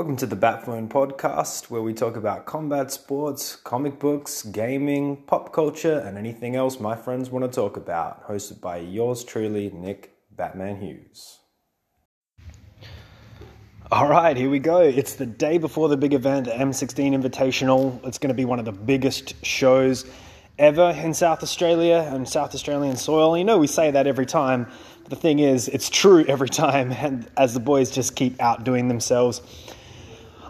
Welcome to the Batphone podcast, where we talk about combat sports, comic books, gaming, pop culture, and anything else my friends want to talk about. Hosted by yours truly, Nick Batman Hughes. All right, here we go. It's the day before the big event, the M16 Invitational. It's going to be one of the biggest shows ever in South Australia and South Australian soil. You know, we say that every time. But the thing is, it's true every time, and as the boys just keep outdoing themselves.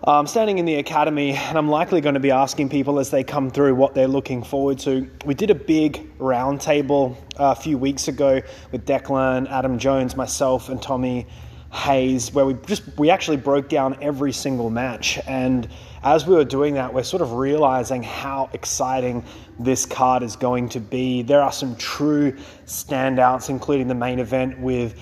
I'm standing in the academy and I'm likely going to be asking people as they come through what they're looking forward to. We did a big roundtable uh, a few weeks ago with Declan, Adam Jones, myself, and Tommy Hayes, where we just we actually broke down every single match. And as we were doing that, we're sort of realizing how exciting this card is going to be. There are some true standouts, including the main event with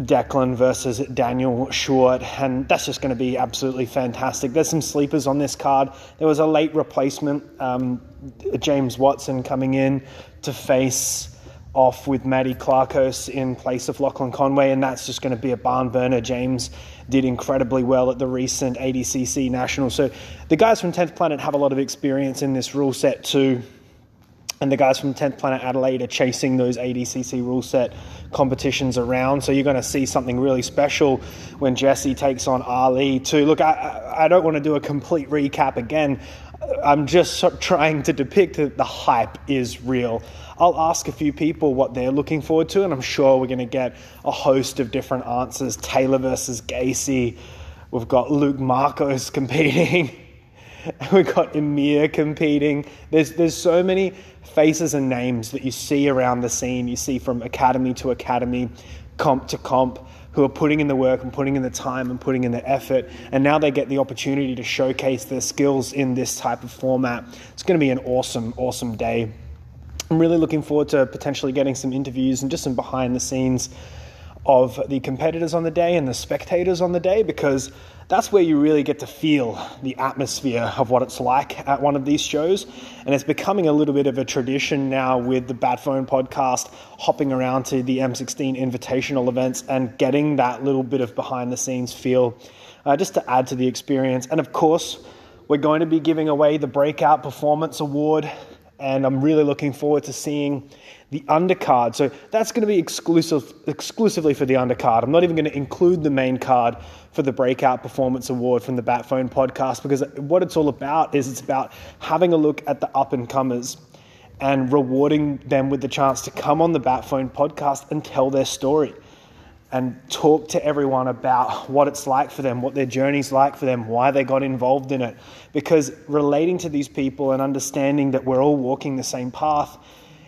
Declan versus Daniel Schuardt, and that's just going to be absolutely fantastic. There's some sleepers on this card. There was a late replacement, um, James Watson coming in to face off with Maddie Clarkos in place of Lachlan Conway, and that's just going to be a barn burner. James did incredibly well at the recent ADCC National. So the guys from 10th Planet have a lot of experience in this rule set too and the guys from 10th Planet Adelaide are chasing those ADCC rule set competitions around. So you're going to see something really special when Jesse takes on Ali too. Look, I, I don't want to do a complete recap again. I'm just trying to depict that the hype is real. I'll ask a few people what they're looking forward to, and I'm sure we're going to get a host of different answers. Taylor versus Gacy. We've got Luke Marcos competing. We've got Emir competing. There's there's so many faces and names that you see around the scene. You see from academy to academy, comp to comp, who are putting in the work and putting in the time and putting in the effort. And now they get the opportunity to showcase their skills in this type of format. It's going to be an awesome, awesome day. I'm really looking forward to potentially getting some interviews and just some behind the scenes of the competitors on the day and the spectators on the day because that's where you really get to feel the atmosphere of what it's like at one of these shows. And it's becoming a little bit of a tradition now with the Batphone podcast, hopping around to the M16 invitational events and getting that little bit of behind the scenes feel uh, just to add to the experience. And of course, we're going to be giving away the Breakout Performance Award. And I'm really looking forward to seeing the undercard. So that's going to be exclusive, exclusively for the undercard. I'm not even going to include the main card for the Breakout Performance Award from the Batphone podcast because what it's all about is it's about having a look at the up and comers and rewarding them with the chance to come on the Batphone podcast and tell their story and talk to everyone about what it's like for them, what their journey's like for them, why they got involved in it. Because relating to these people and understanding that we're all walking the same path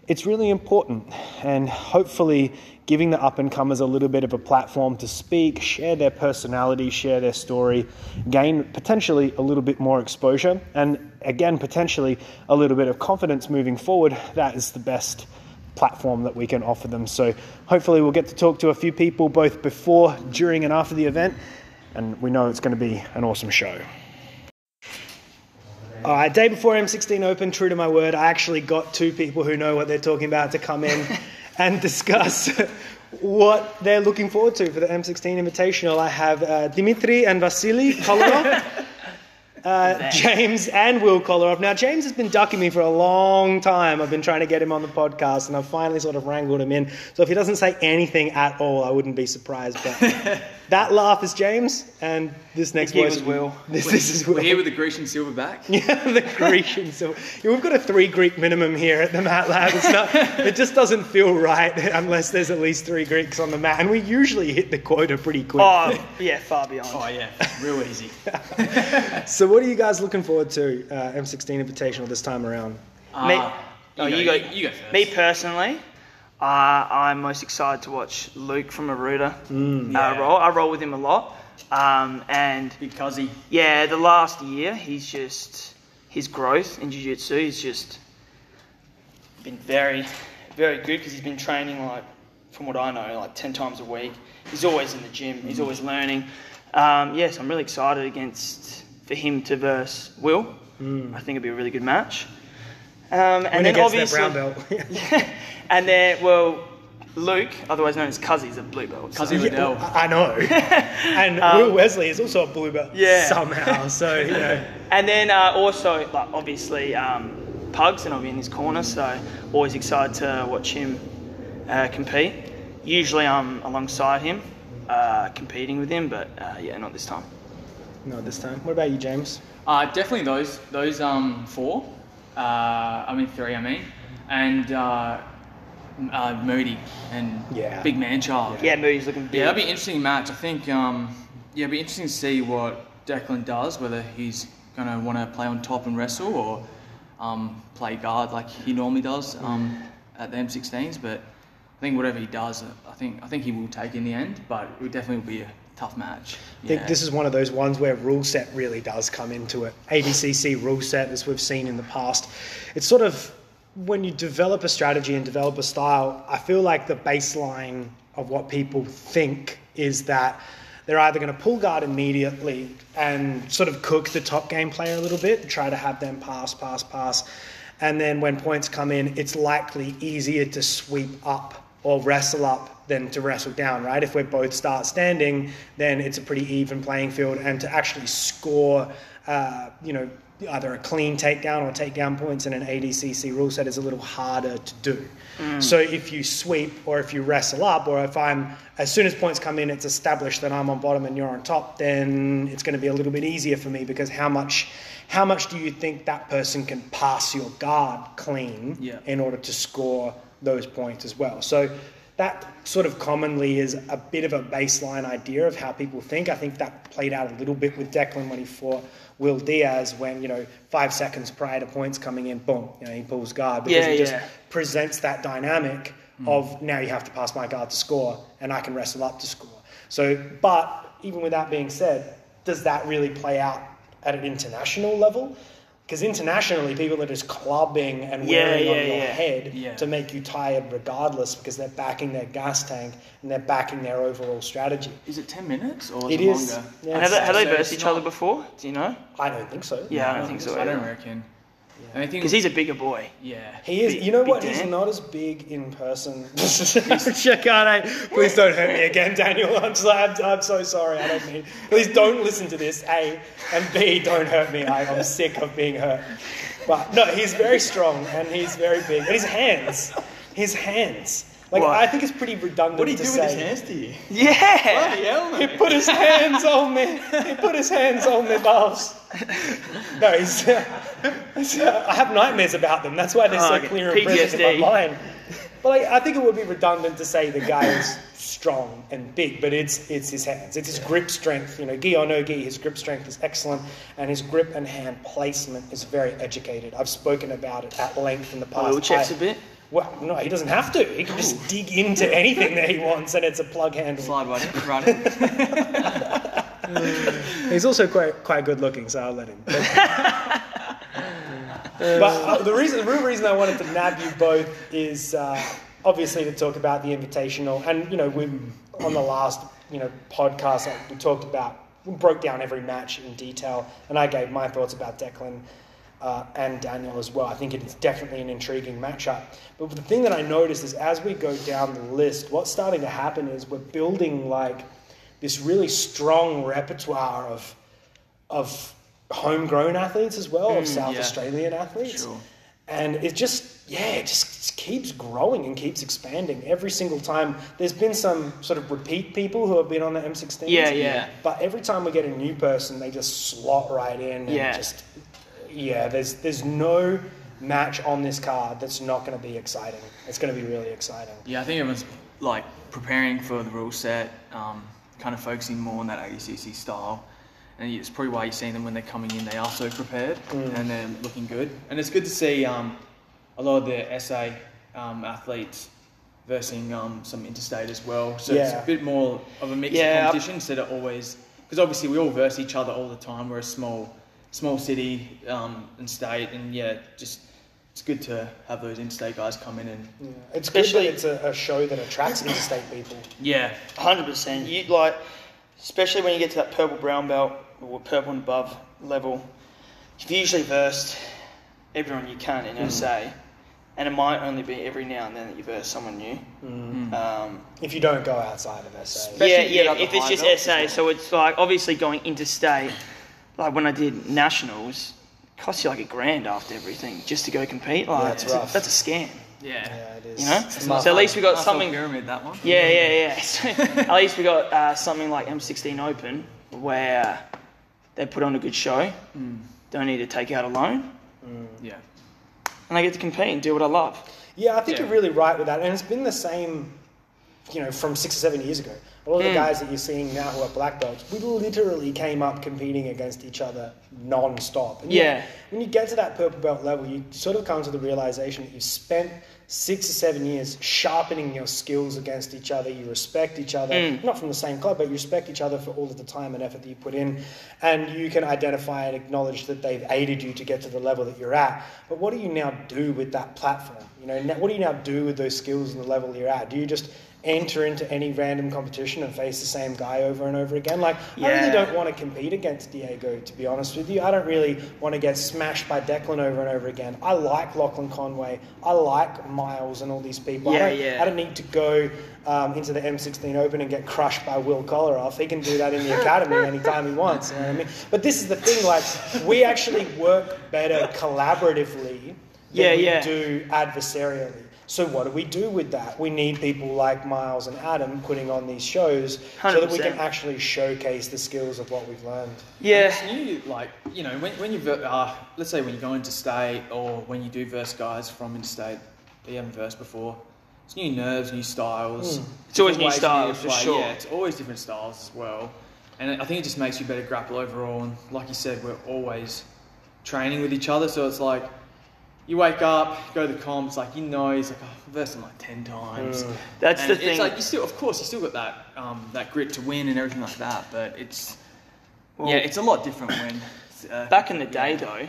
it's really important. And hopefully, giving the up and comers a little bit of a platform to speak, share their personality, share their story, gain potentially a little bit more exposure, and again, potentially a little bit of confidence moving forward. That is the best platform that we can offer them. So, hopefully, we'll get to talk to a few people both before, during, and after the event. And we know it's going to be an awesome show. All right, day before M16 Open, true to my word, I actually got two people who know what they're talking about to come in and discuss what they're looking forward to for the M16 Invitational. I have uh, Dimitri and Vasily Kolarov. Uh, James and Will Kolarov. Now, James has been ducking me for a long time. I've been trying to get him on the podcast, and I've finally sort of wrangled him in. So if he doesn't say anything at all, I wouldn't be surprised. But that laugh is James, and this next voice is Will. This, this is Will. We're here with the Grecian silverback. Yeah, the Grecian silver. Yeah, we've got a three Greek minimum here at the Mat Lab. It's not, it just doesn't feel right unless there's at least three Greeks on the mat, and we usually hit the quota pretty quick. Oh, yeah, far beyond. Oh, yeah, real easy. so, what are you guys looking forward to uh, M16 Invitational this time around? Uh, Me- you, oh, go, you go- You go first. Me personally, uh, I'm most excited to watch Luke from Aruda Mm. uh, Yeah. roll. I roll with him a lot. Um, and because he, yeah, the last year, he's just, his growth in Jiu Jitsu is just been very, very good because he's been training like, from what I know, like 10 times a week. He's always in the gym, he's always learning. Um, yes, I'm really excited against, for him to verse Will. I think it'd be a really good match. Um, and When then he gets that obviously, brown belt. and then, well, Luke, otherwise known as Cuzzy, is a blue belt. so- Cuzzy Liddell. I know. and Um, Will Wesley is also a blue belt Yeah. somehow. So, you know. And then uh, also, like obviously, um, Pugs, and I'll be in his corner, so always excited to watch him uh, compete. Usually I'm alongside him, uh, competing with him, but uh, yeah, not this time. Not this time. What about you, James? Uh, definitely those those um four. Uh, I mean three. I mean, and uh, uh, Moody and Yeah. Big Man Child. Yeah, Moody's looking big. Yeah, that'd be an interesting match. I think. Um, yeah, it'd be interesting to see what Declan does. Whether he's gonna want to play on top and wrestle, or um, play guard like he normally does um, at the M16s. But I think whatever he does, I think I think he will take in the end. But it would definitely be a tough match. I think Yeah. this is one of those ones where rule set really does come into it. ADCC rule set, as we've seen in the past, it's sort of when you develop a strategy and develop a style. I feel like the baseline of what people think is that they're either going to pull guard immediately and sort of cook the top game player a little bit, try to have them pass, pass, pass, and then when points come in, it's likely easier to sweep up or wrestle up than to wrestle down, right? If we both start standing, then it's a pretty even playing field, and to actually score, uh, you know, either a clean takedown or takedown points in an ADCC rule set is a little harder to do. So if you sweep or if you wrestle up, or if I'm as soon as points come in, it's established that I'm on bottom and you're on top, then it's going to be a little bit easier for me because how much, how much do you think that person can pass your guard clean Yeah. in order to score those points as well? So that sort of commonly is a bit of a baseline idea of how people think. I think that played out a little bit with Declan when he fought Will Diaz when, you know, five seconds prior to points coming in, boom, you know, he pulls guard because Yeah, he just yeah. presents that dynamic hmm. of now you have to pass my guard to score and I can wrestle up to score. So, but even with that being said, does that really play out at an international level? Because internationally, people are just clubbing and Yeah, wearing on your yeah. head Yeah. to make you tired regardless because they're backing their gas tank and they're backing their overall strategy. Is it ten minutes or It is it is. longer? Yeah, And have they, have they versed it's each other before? Do you know? I don't think so. Yeah, I don't think so. I don't either. reckon. I think Because he's a bigger boy. yeah. He is. Big- you know big what? He's not as big in person. Check out. eh? Please don't hurt me again, Daniel. I'm, so, I'm, I'm so sorry. I don't mean. Please don't listen to this. A and B. Don't hurt me. I, I'm sick of being hurt. But no, he's very strong and he's very big. And his hands, his hands. Like What? I think it's pretty redundant What do you to do say. with his hands to you? Yeah. hell, He put his hands on me. He put his hands on me balls. No, he's. Uh, he's- uh, I have nightmares about them. That's why they're Oh, so okay. clear and present in PTSD. my mind. But like, I think it would be redundant to say the guy is strong and big, but it's it's his hands, it's his grip strength. You know, gi or no gi, his grip strength is excellent, and his grip and hand placement is very educated. I've spoken about it at length in the past. Oil checks I- a bit. Well, no, he doesn't have to. He can just dig into anything that he wants, and it's a plug handle. Slide one in. Right in. He's also quite quite good looking, so I'll let him. But, but, uh, the reason, the real reason I wanted to nab you both is uh, obviously to talk about the invitational, and you know, we on the last you know podcast we talked about, we broke down every match in detail, and I gave my thoughts about Declan. Uh, and Daniel as well. I think it is definitely an intriguing matchup. But the thing that I noticed is as we go down the list, what's starting to happen is we're building like this really strong repertoire of of homegrown athletes as well, of South yeah. Australian athletes. Sure. And it just, yeah, it just keeps growing and keeps expanding every single time. There's been some sort of repeat people who have been on the M16. Yeah, yeah. But every time we get a new person, they just slot right in and Yeah. just, yeah, there's, there's no match on this card that's not going to be exciting. It's going to be really exciting. Yeah, I think everyone's like preparing for the rule set, um, kind of focusing more on that ADCC style. And it's probably why you're seeing them when they're coming in, they are so prepared and they're looking good. And it's good to see um, a lot of the SA um, athletes versing um, some interstate as well. So it's a bit more of a mixed Yeah. competition instead of always, because obviously we all verse each other all the time. We're a small, small city um, and state, and yeah, just it's good to have those interstate guys come in and Yeah. It's Especially- good that it's a, a show that attracts interstate people. yeah, Hundred percent. You like, especially when you get to that purple brown belt or purple and above level. If you usually versed everyone you can in SA, and it might only be every now and then that you verse someone new. Um, If you don't go outside of SA. Especially yeah, if yeah. If it's just belts as SA, well. so it's like obviously going interstate. Like when I did nationals, it costs you like a grand after everything just to go compete. Like Yeah, it's that's, a, that's a scam. Yeah. Yeah, it is. You know. It's So at least we got Nice little something. pyramid that one. Yeah, yeah, yeah. So at least we got uh, something like M16 Open where they put on a good show. Don't need to take out a loan, Yeah. and I get to compete and do what I love. Yeah, I think Yeah. you're really right with that, and it's been the same, you know, from six or seven years ago. A lot of the Mm. guys that you're seeing now who are black belts, we literally came up competing against each other non-stop. And you- Yeah. when you get to that purple belt level, you sort of come to the realization that you've spent six or seven years sharpening your skills against each other. You respect each other, Mm. not from the same club, but you respect each other for all of the time and effort that you put in, and you can identify and acknowledge that they've aided you to get to the level that you're at. But what do you now do with that platform? You know, what do you now do with those skills and the level you're at? Do you just enter into any random competition and face the same guy over and over again? Like, I really don't want to compete against Diego, to be honest with you. I don't really want to get smashed by Declan over and over again. I like Lachlan Conway. I like Miles and all these people. Yeah, I, don't, yeah. I don't need to go um, into the M16 Open and get crushed by Will Kolarov. He can do that in the academy anytime he wants. You know what I mean? But this is the thing, like, we actually work better collaboratively than Yeah, we yeah. do adversarially. So what do we do with that? We need people like Miles and Adam putting on these shows so that we can actually showcase the skills of what we've learned. Yeah, It's new, like, you know, when, when you, ver- uh, let's say when you go into state or when you do verse guys from interstate that you haven't versed before, it's new nerves, new styles. It's always new ways you need to styles, for sure. Yeah, it's always different styles as well. And I think it just makes you better grapple overall. And like you said, we're always training with each other. So it's like, you wake up, go to the comp, it's like, you know, he's like, oh, I've versed him like 10 times. that's And the it's thing. like, you still, of course, you still got that, um, that grit to win and everything like that. But it's, Well- yeah, it's a lot different when. Uh, Back in the day, though,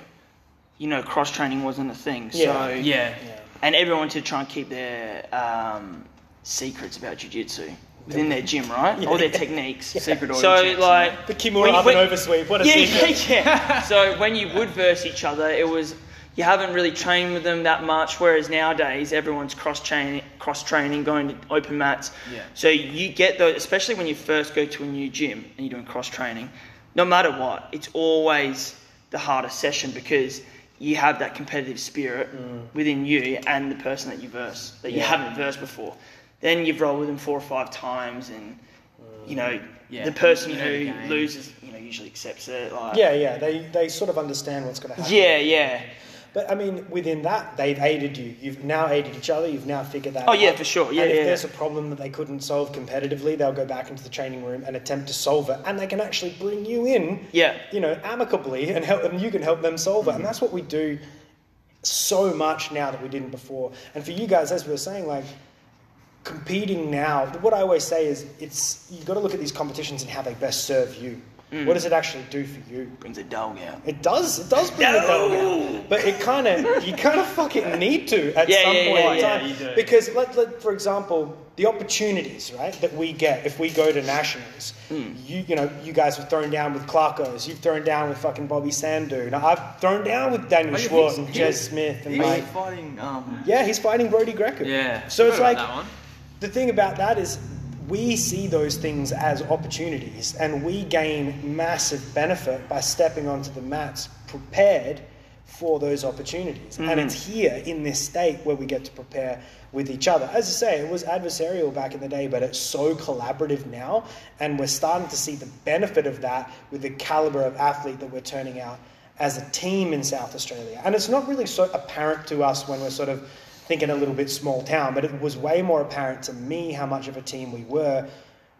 you know, cross training wasn't a thing. Yeah. So Yeah. and everyone wanted to try and keep their um, secrets about jiu-jitsu within their gym, right? All their techniques. Secret So checks, like The Kimura when up and oversweep, what a yeah, secret. yeah, yeah. so when you would verse each other, it was you haven't really trained with them that much. Whereas nowadays, everyone's cross training, cross training, going to open mats. Yeah. So you get those, especially when you first go to a new gym and you're doing cross training. No matter what, it's always the hardest session because you have that competitive spirit mm. within you and the person that you verse that you haven't versed before. Then you've rolled with them four or five times, and mm. you know Yeah, the person you know the who loses, you know, usually accepts it. Like, Yeah, yeah, they, they sort of understand what's going to happen. yeah, yeah. But I mean, within that, they've aided you. You've now aided each other. You've now figured that oh, out. Oh, out. yeah, for sure. Yeah, and if yeah. there's a problem that they couldn't solve competitively, they'll go back into the training room and attempt to solve it. And they can actually bring you in, Yeah. you know, amicably and help and you can help them solve it. And that's what we do so much now that we didn't before. And for you guys, as we were saying, like competing now, what I always say is it's you've got to look at these competitions and how they best serve you. Mm. What does it actually do for you? Brings a dog out. It does. It does bring the dog out. But it kind of, you kind of fucking need to at Yeah, some yeah, point yeah, in yeah, time. you do. Because, let, let, for example, the opportunities, right, that we get if we go to nationals. Hmm. You, you know, you guys have thrown down with Clarkos. You've thrown down with fucking Bobby Sandu. Now, I've thrown down with Daniel Schuardt and Jez Smith and He was like, fighting. Um, yeah, he's fighting Brody Greco. yeah. So it's like that one. the thing about that is we see those things as opportunities and we gain massive benefit by stepping onto the mats prepared for those opportunities. And mm-hmm. it's here in this state where we get to prepare with each other. As i say it was adversarial back in the day but it's so collaborative now and we're starting to see the benefit of that with the caliber of athlete that we're turning out as a team in south australia. And it's not really so apparent to us when we're sort of thinking a little bit small town, but it was way more apparent to me how much of a team we were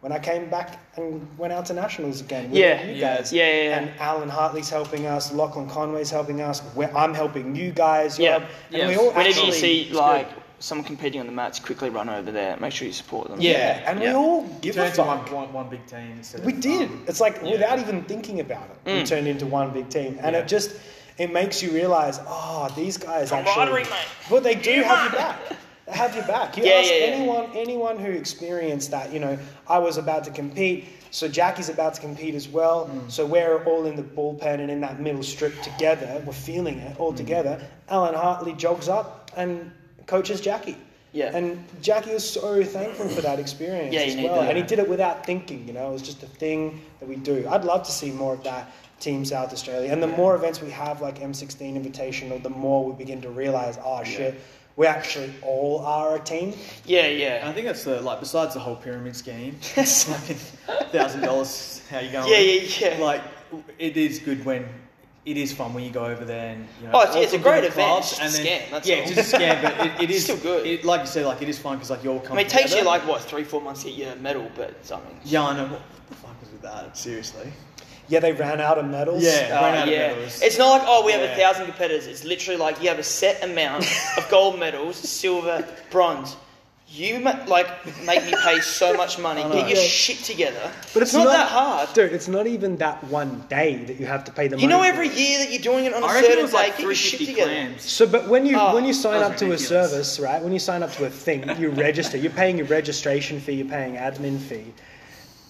when I came back and went out to nationals again. with Yeah, you guys. Yeah, yeah, yeah. And Alan Hartley's helping us, Lachlan Conway's helping us. We're, I'm helping you guys. Yeah. you're- and Yeah. we all Whenever actually, you see it's like someone competing on the mats, quickly run over there. Make sure you support them. yeah, and we all give a Turned into one, fuck. one, one big team We of, did. um, It's like yeah. without even thinking about it, we Mm. turned into one big team, and Yeah. it just it makes you realize, oh, these guys actually. mate. Well, they do have your back. They have your back. You Yeah, ask yeah, yeah. anyone anyone who experienced that. You know, I was about to compete, so Jackie's about to compete as well. Mm. So we're all in the bullpen and in that middle strip together. We're feeling it Mm. all together. Alan Hartley jogs up and coaches Jackie. Yeah. And Jackie was so thankful for that experience Yeah, as well. that. And he did it without thinking, you know, it was just a thing that we do. I'd love to see more of that Team South Australia. And the more events we have like M16 Invitational, the more we begin to realize, oh shit, we actually all are a team. Yeah, yeah. I think that's the like besides the whole pyramid scheme, fucking thousand dollars. How you going? Yeah, yeah, yeah. Like it is good when it is fun when you go over there and you know. Oh, it's- it's a great different event, clubs it's and just a scam, that's yeah, all. it's just a scam, but it, it is Still good. It, like you said, like it is fun because like you all come. I mean, it takes you like what three, four months to get your medal, but something. Yeah, I know. What the fuck was with that? Seriously. Yeah, they ran out of medals. Yeah. Run Uh, out of yeah, medals. it's not like oh we have a thousand competitors. It's literally like you have a set amount of gold medals, silver, bronze. You like make me pay so much money. Get know. your shit together. But it's, not, that hard. Dude, it's not even that one day that you have to pay the money. You money. know, for. every year that you're doing it on a I reckon it certain was day, like get your shit 350 together. So, but when you Oh, when you sign that up to a service, right? When you sign up to a thing, you register. You're paying your registration fee. You're paying admin fee.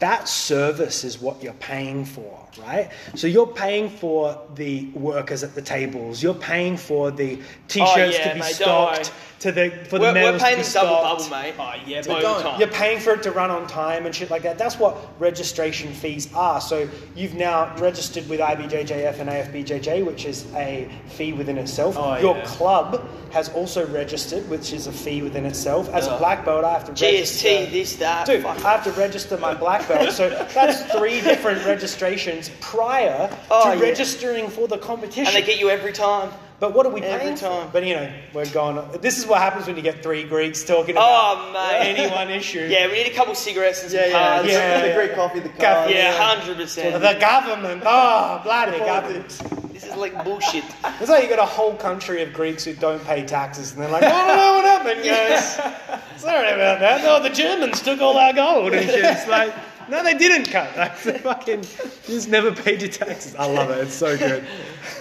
That service is what you're paying for, right? So you're paying for the workers at the tables. You're paying for the t-shirts Oh, yeah, to be stocked, to the for We're, the medals we're paying to be them double stocked. bubble, mate. Oh, yeah, It's but don't- You're paying for it to run on time and shit like that. That's what registration fees are. So you've now registered with IBJJF and AFBJJ, which is a fee within itself. Oh, Your yeah. club has also registered, which is a fee within itself. As a black belt, I have to register. GST, this, that. Dude, fuck. I have to register my black belt. So that's three different registrations prior Oh, to yeah. registering for the competition. and they get you every time. But what are we every paying for? time. But you know, we're going. This is what happens when you get three Greeks talking oh, about Oh, mate. any one issue. Yeah, we need a couple cigarettes and some Yeah, yeah, cards. yeah. The Greek coffee, the Coffee. cards. Yeah, hundred percent. The government. Oh, bloody government. This is like bullshit. It's like you got a whole country of Greeks who don't pay taxes, and they're like, I don't know what happened, guys. Sorry about that. No, the Germans took all our gold and. It's like, no, they didn't cut. Like, fucking you just never paid your taxes. I love it. It's so good.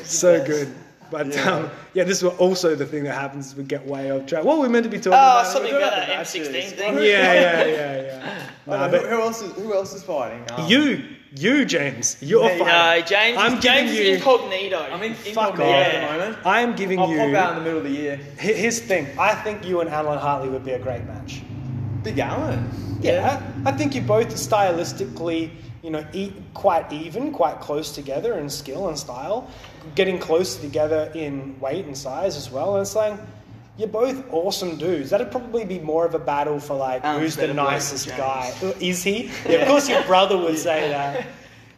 So good. But yeah. Um, yeah, this is also the thing that happens is we get way off track. What were we meant to be talking Oh, about? something don't about that the M16 thing. Yeah, yeah, yeah, yeah. Oh, Nah, who, but who else is who else is fighting? Um, you, you, James, you're Yeah, No. James. I'm James giving is incognito. I'm in Fuck incognito off. at the moment. I am giving I'll you. pop out in the middle of the year. Hi- Here's the thing. I think you and Alan Hartley would be a great match. Big Allen. Yeah, I think you both stylistically, you know, e- quite even, quite close together in skill and style, getting close together in weight and size as well. And it's like you're both awesome dudes. That'd probably be more of a battle for like Alan's who's the better bloke than nicest guy. Is he? Yeah, of course, your brother would say that.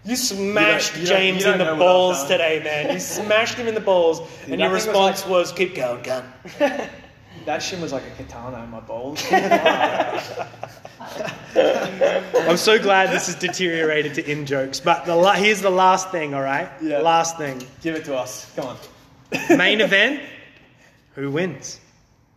You smashed you James you don't in the balls today, man. You smashed him in the balls, and your it was response was, "Keep going, gun." That shit was like a katana in my balls. I'm so glad this has deteriorated to in jokes. But the la- here's the last thing, all right? Yeah. Last thing. Give it to us. Come on. Main event. Who wins?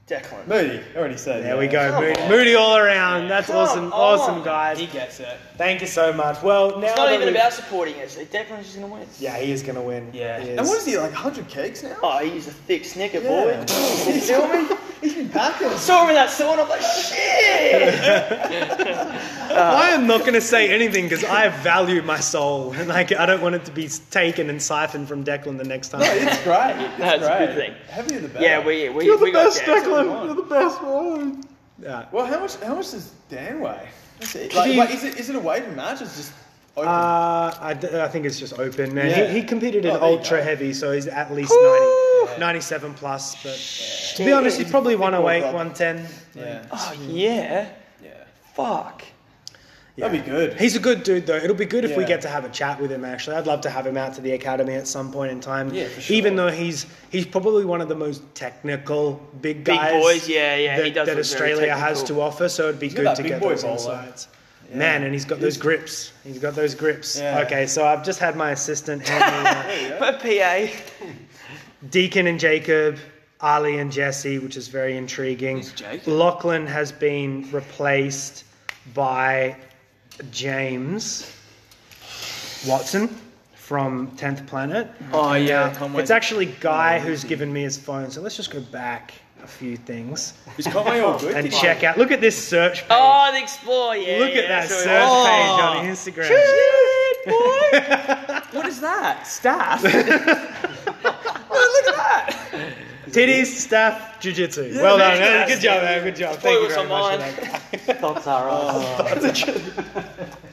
Declan. Moody, already said. There yeah. we go. Come Moody, on. Moody all around. That's Come awesome. on. Awesome, guys. He gets it. Thank you so much. Well, now It's not that even we've- about supporting us. Declan's just gonna win. Yeah, he is going to win. Yeah. He And what is he like? 100 cakes now? Oh, he's a thick snicker, Yeah. boy. You feel me? He's been packing. Saw him in that sauna. I'm like, shit. I am not going to say anything because I value my soul. and Like, I don't want it to be taken and siphoned from Declan the next time. No, it's great. It's That's a great. good thing. Heavier the better. yeah, we we You're the we got best, Declan. Declan. You're the best one. Yeah. Well, how much? How much does Dan weigh? That's it. Like, he- wait, is it is it a weighted match? Or is just open? Uh, I, d- I think it's just open, man. Yeah. He, he competed in Oh, there you ultra go. heavy, so he's at least Woo! 90, 97 plus. But to be honest, he's probably 108, 110. yeah. Oh yeah. Yeah. Fuck. That'd be good. He's a good dude, though. It'll be good if we get to have a chat with him. Actually, I'd love to have him out to the academy at some point in time. Yeah, for sure. Even though he's he's probably one of the most technical big Big guys. boys, yeah, yeah, That, he does that Australia has to offer. So it'd be got good to get boy those bowler. insights. Man, and he's got those grips. He's got those grips. Yeah. Okay, so I've just had my assistant hand me. uh, But PA. Deacon and Jacob, Ali and Jesse, which is very intriguing. Lachlan has been replaced by James Watson from 10th Planet. Oh yeah. Now, Conway. it's actually Guy who's given me his phone, so let's just go back a few things Is Conway all good? and check out. Look at this search page. Oh, the Explore, yeah. Look yeah, at that so- search Oh. page on oh. Instagram. Shit, boy. what is that? Staff. Titties, staff, jiu-jitsu. well done, man. Good job, man. Good job. Thank you what's very on much for mine. that. Thoughts are right.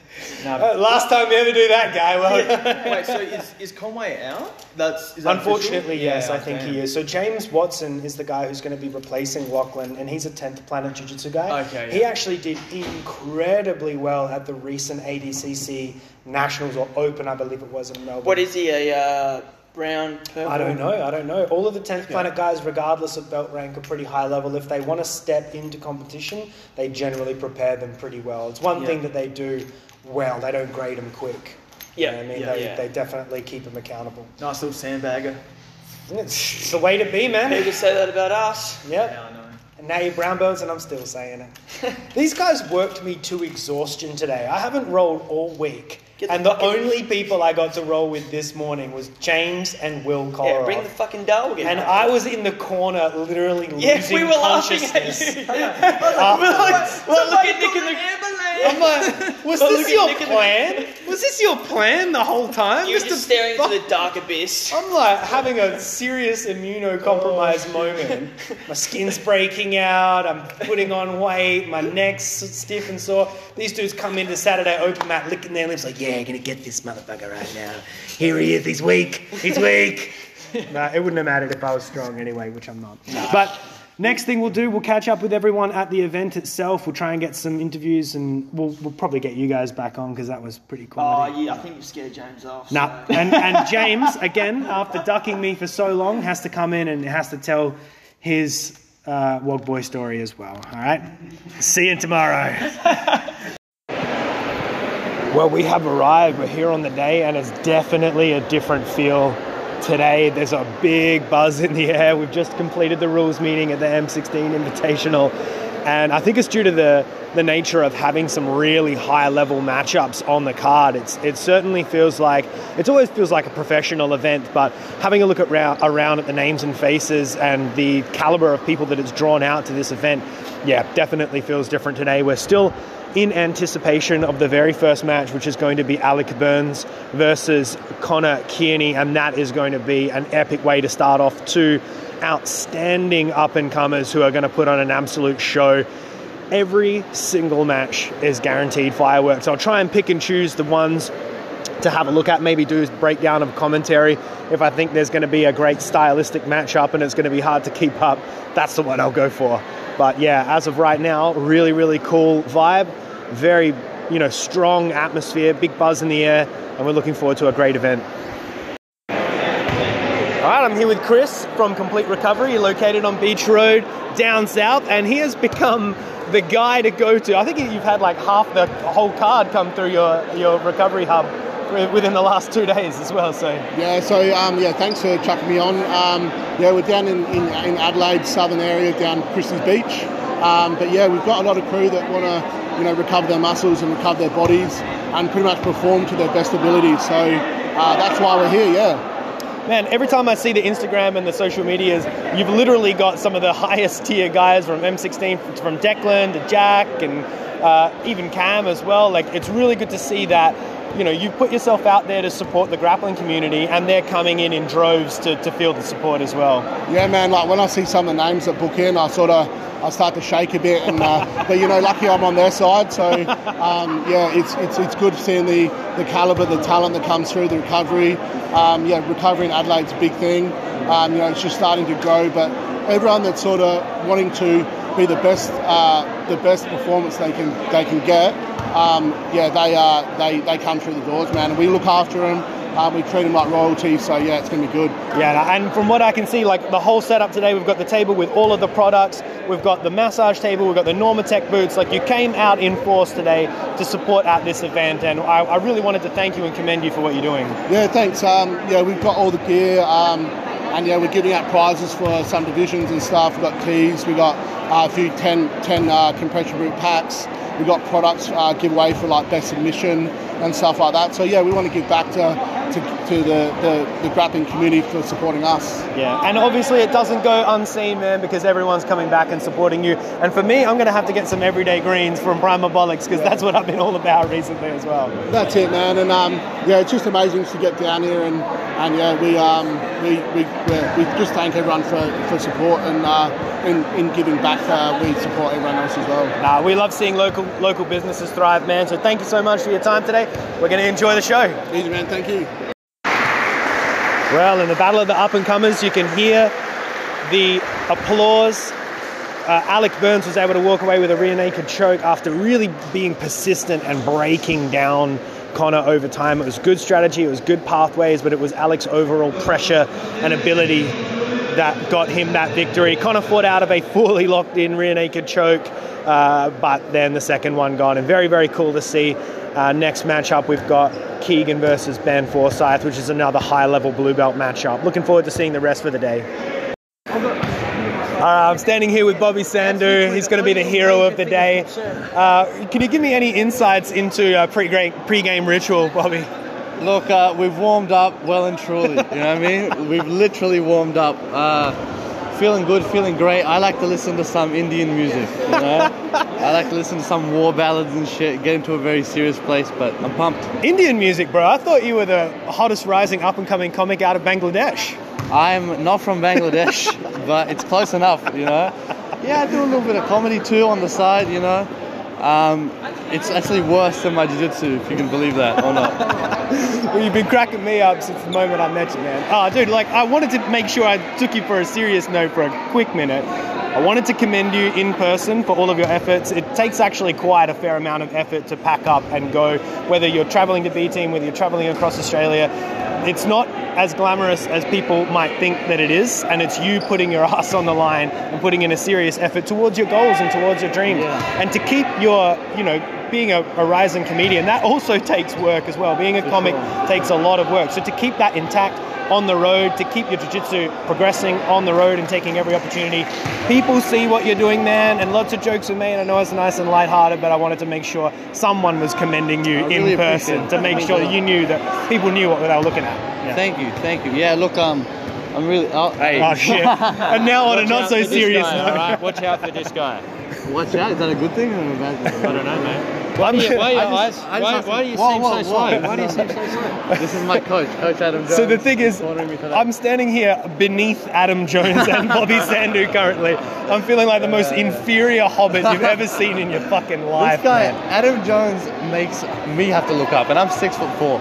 Uh, last time we ever do that, guy. Well, Wait, so is, is Conway out? That's is that Unfortunately, official? yes, Yeah, I think damn. he is. So James Watson is the guy who's going to be replacing Lachlan, and he's a 10th Planet Jiu-Jitsu guy. Okay, He yeah. actually did incredibly well at the recent ADCC Nationals or Open, I believe it was in Melbourne. What is he? A uh, brown, purple? I don't know. I don't know. All of the 10th Planet guys, regardless of belt rank, are pretty high level. If they want to step into competition, they generally prepare them pretty well. It's one Yeah. thing that they do well. They don't grade them quick. You Yeah, know what I mean, yeah, they, yeah. they definitely keep them accountable. Nice little sandbagger. It's, it's the way to be, man. People say that about us. Yep. Yeah, I know. And now you're brown belts, and I'm still saying it. These guys worked me to exhaustion today. I haven't rolled all week. Get the and the fucking- only people I got to roll with this morning was James and Will Kolarov. Yeah, bring the fucking dog in. and I was in the corner, literally yeah, losing we were laughing consciousness. at you. Uh, we're like, well, look at Nick in the I'm like, was Well, this at your Nick in the- plan? Was this your plan the whole time? You were Mr. just staring Fuck- into the dark abyss. I'm like having a serious immunocompromised moment. My skin's breaking out. I'm putting on weight. My neck's stiff and sore. These dudes come into Saturday open mat, licking their lips, like, "Yeah, gonna get this motherfucker right now. Here he is. He's weak. He's weak." nah, it wouldn't have mattered if I was strong anyway, which I'm not. But. Next thing we'll do, we'll catch up with everyone at the event itself. We'll try and get some interviews, and we'll, we'll probably get you guys back on because that was pretty cool. Oh, yeah, I think you scared James off. Nah. so- And, and James, again, after ducking me for so long, has to come in and has to tell his uh, Wog Boy story as well. All right? See you tomorrow. well, we have arrived. We're here on the day, and it's definitely a different feel today. There's a big buzz in the air. We've just completed the rules meeting at the M16 Invitational. And I think it's due to the, the nature of having some really high level matchups on the card. It's, it certainly feels like, it always feels like a professional event, but having a look at round, around at the names and faces and the caliber of people that it's drawn out to this event, yeah, definitely feels different today. We're still in anticipation of the very first match, which is going to be Alec Burns versus Connor Kearney, and that is going to be an epic way to start off two outstanding up and comers who are going to put on an absolute show. Every single match is guaranteed fireworks. I'll try and pick and choose the ones to have a look at, maybe do a breakdown of commentary. If I think there's going to be a great stylistic matchup and it's going to be hard to keep up, that's the one I'll go for. But yeah, as of right now, really, really cool vibe, very, you know, strong atmosphere, big buzz in the air, and we're looking forward to a great event. All right, I'm here with Chris from Complete Recovery, located on Beach Road down south, and he has become the guy to go to. I think you've had like half the whole card come through your, your recovery hub within the last two days as well. So Yeah, so um, yeah, thanks for chucking me on. Um, yeah, we're down in, in, in Adelaide, southern area, down Christie's Beach. Um, but yeah, we've got a lot of crew that want to, you know, recover their muscles and recover their bodies and pretty much perform to their best ability. So uh, that's why we're here. Yeah. Man, every time I see the Instagram and the social medias, you've literally got some of the highest tier guys from M16, from Declan to Jack, and uh, even Cam as well. Like, it's really good to see that. You know, you've put yourself out there to support the grappling community, and they're coming in in droves to, to feel the support as well. Yeah, man. Like when I see some of the names that book in, I sort of I start to shake a bit. And uh, but you know, lucky I'm on their side. So um, yeah, it's it's it's good seeing the the caliber, the talent that comes through the recovery. Um, yeah, recovery in Adelaide's a big thing. Um, you know, it's just starting to grow, but everyone that's sort of wanting to be the best uh, the best performance they can they can get. Um, yeah, they uh, they they come through the doors, man, and we look after them. Um, we treat them like royalty, so yeah, it's going to be good. Yeah, and from what I can see, like the whole setup today, we've got the table with all of the products, we've got the massage table, we've got the Normatec boots. Like you came out in force today to support at this event, and I, I really wanted to thank you and commend you for what you're doing. Yeah, thanks. Um, yeah, we've got all the gear, um, and yeah, we're giving out prizes for some divisions and stuff. We've got keys, we've got uh, a few 10, 10 uh, compression boot packs. We've got products uh, giveaway for like best submission and stuff like that. So yeah, we want to give back to to, to the, the, the grappling community for supporting us. Yeah, and obviously it doesn't go unseen, man, because everyone's coming back and supporting you. And for me, I'm going to have to get some everyday greens from Primabolics because that's what I've been all about recently as well. That's it, man. And um, yeah, it's just amazing to get down here and, and yeah, we um, we, we, we just thank everyone for, for support and uh, in, in giving back, uh, we support everyone else as well. Nah, we love seeing local local businesses thrive, man. So thank you so much for your time today. We're going to enjoy the show. Easy, man. Thank you. Well, in the battle of the up and comers, you can hear the applause. Uh, Alec Burns was able to walk away with a rear naked choke after really being persistent and breaking down Connor over time. It was good strategy, it was good pathways, but it was Alec's overall pressure and ability that got him that victory. Connor fought out of a fully locked in rear naked choke, uh, but then the second one gone. him. Very, very cool to see. Uh, next matchup, we've got Keegan versus Ben Forsyth, which is another high level blue belt matchup. Looking forward to seeing the rest for the day. Uh, I'm standing here with Bobby Sandu. He's going to be the hero of the day. Uh, can you give me any insights into uh, pre-game, pre-game ritual, Bobby? Look, uh, we've warmed up well and truly. You know what I mean? We've literally warmed up. Uh, feeling good, feeling great. I like to listen to some Indian music. You know, I like to listen to some war ballads and shit. Get into a very serious place, but I'm pumped. Indian music, bro. I thought you were the hottest rising up and coming comic out of Bangladesh. I'm not from Bangladesh, but it's close enough. You know. Yeah, I do a little bit of comedy too on the side. You know. Um, it's actually worse than my jiu-jitsu, if you can believe that or not. well, you've been cracking me up since the moment I met you, man. Oh, dude, like, I wanted to make sure I took you for a serious note for a quick minute. I wanted to commend you in person for all of your efforts. It takes actually quite a fair amount of effort to pack up and go, whether you're traveling to B Team, whether you're traveling across Australia. It's not as glamorous as people might think that it is, and it's you putting your ass on the line and putting in a serious effort towards your goals and towards your dreams. Yeah. And to keep your, you know, being a, a rising comedian, that also takes work as well. Being a comic takes a lot of work. So to keep that intact on the road, to keep your jiu-jitsu progressing on the road and taking every opportunity, people see what you're doing, man, and lots of jokes were made. I know it's nice and lighthearted, but I wanted to make sure someone was commending you I in really person to make sure that you knew that people knew what they were looking at. Yeah. Thank you, thank you. Yeah, look, um, I'm really. Oh, hey. Oh shit! and now on a not so serious guy, note. all right? Watch out for this guy. Watch out. Is that a good thing or a bad thing? I don't know, man. Well, I'm- Why, are your I eyes? just- I just why, have to- why do you Whoa, seem whoa, so whoa. slow? Why do you seem so slow? This is my coach, Coach Adam Jones. So the thing is, Ordering me today. I'm standing here beneath Adam Jones and Bobby Sandu currently. I'm feeling like the most inferior hobbit you've ever seen in your fucking life. This guy, man. Adam Jones, makes me have to look up, and I'm six foot four.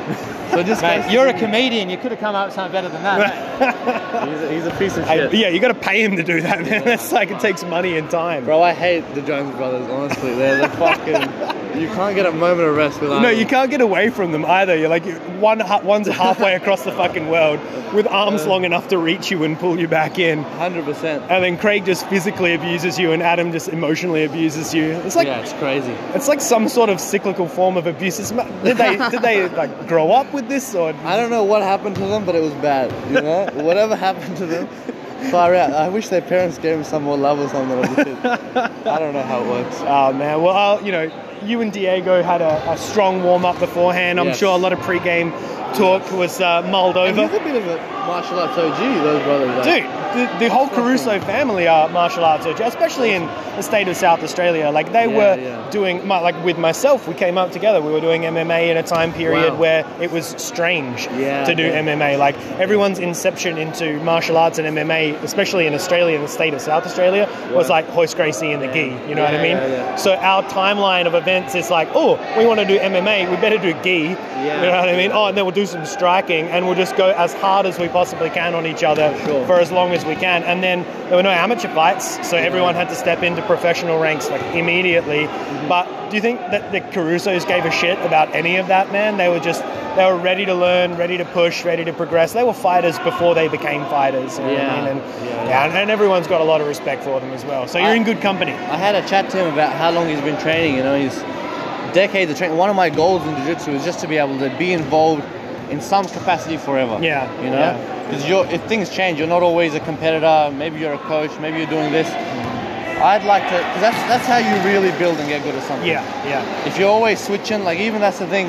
So just Mate, you're a comedian. You could have come up with something better than that. He's a, he's a piece of Hey, shit. yeah, you got to pay him to do that, man. That's like it takes money and time. Bro, I hate the Jones brothers. Honestly, they're the fucking. You can't get a moment of rest without. No, them. you can't get away from them either. You're like one one's halfway across the fucking world with arms uh. long enough to reach you and pull you back in. Hundred percent. And then Craig just physically abuses you, and Adam just emotionally abuses you. It's like Yeah, it's crazy. it's like some sort of cyclical form of abuse. Did they did they like grow up with this or? I don't know what happened to them, but it was bad. You know, whatever happened to them, far out. I wish their parents gave them some more love or something. As a kid. I don't know how it works. Oh man, well, I'll, you know, you and Diego had a, a strong warm up beforehand. I'm Yes. sure a lot of pre-game talk was uh, mulled And over. he's a bit of a martial arts OG. Those brothers. Like, Dude, the, the whole Caruso family are martial arts, OG, especially in the state of South Australia. Like they Yeah, were yeah. doing, like with myself, we came up together. We were doing MMA in a time period Wow. where it was strange Yeah, to do. MMA. Like everyone's inception into martial arts and MMA, especially in Australia, in the state of South Australia, was like Royce Gracie and the gi. You know what I mean? So our timeline of events is like, oh, we want to do MMA, we better do gi. you know what I mean? Oh, and then we'll do some striking, and we'll just go as hard as we possibly can on each other Sure. for as long as we can. And then there were no amateur fights, so everyone had to step into professional ranks like immediately. Mm-hmm. But do you think that the Carusos gave a shit about any of that, man? They were just they were ready to learn, ready to push, ready to progress. They were fighters before they became fighters. You know what I Yeah. mean? And, Yeah. yeah, and, and everyone's got a lot of respect for them as well. So you're I- in good company. I had a chat to him about how long he's been training. You know, he's decades of training. One of my goals in jiu-jitsu is just to be able to be involved in some capacity forever. Yeah, You know, because you're if things change, you're not always a competitor. Maybe you're a coach. Maybe you're doing this. I'd like to, because that's that's how you really build and get good at something. Yeah, yeah. If you're always switching, like even that's the thing.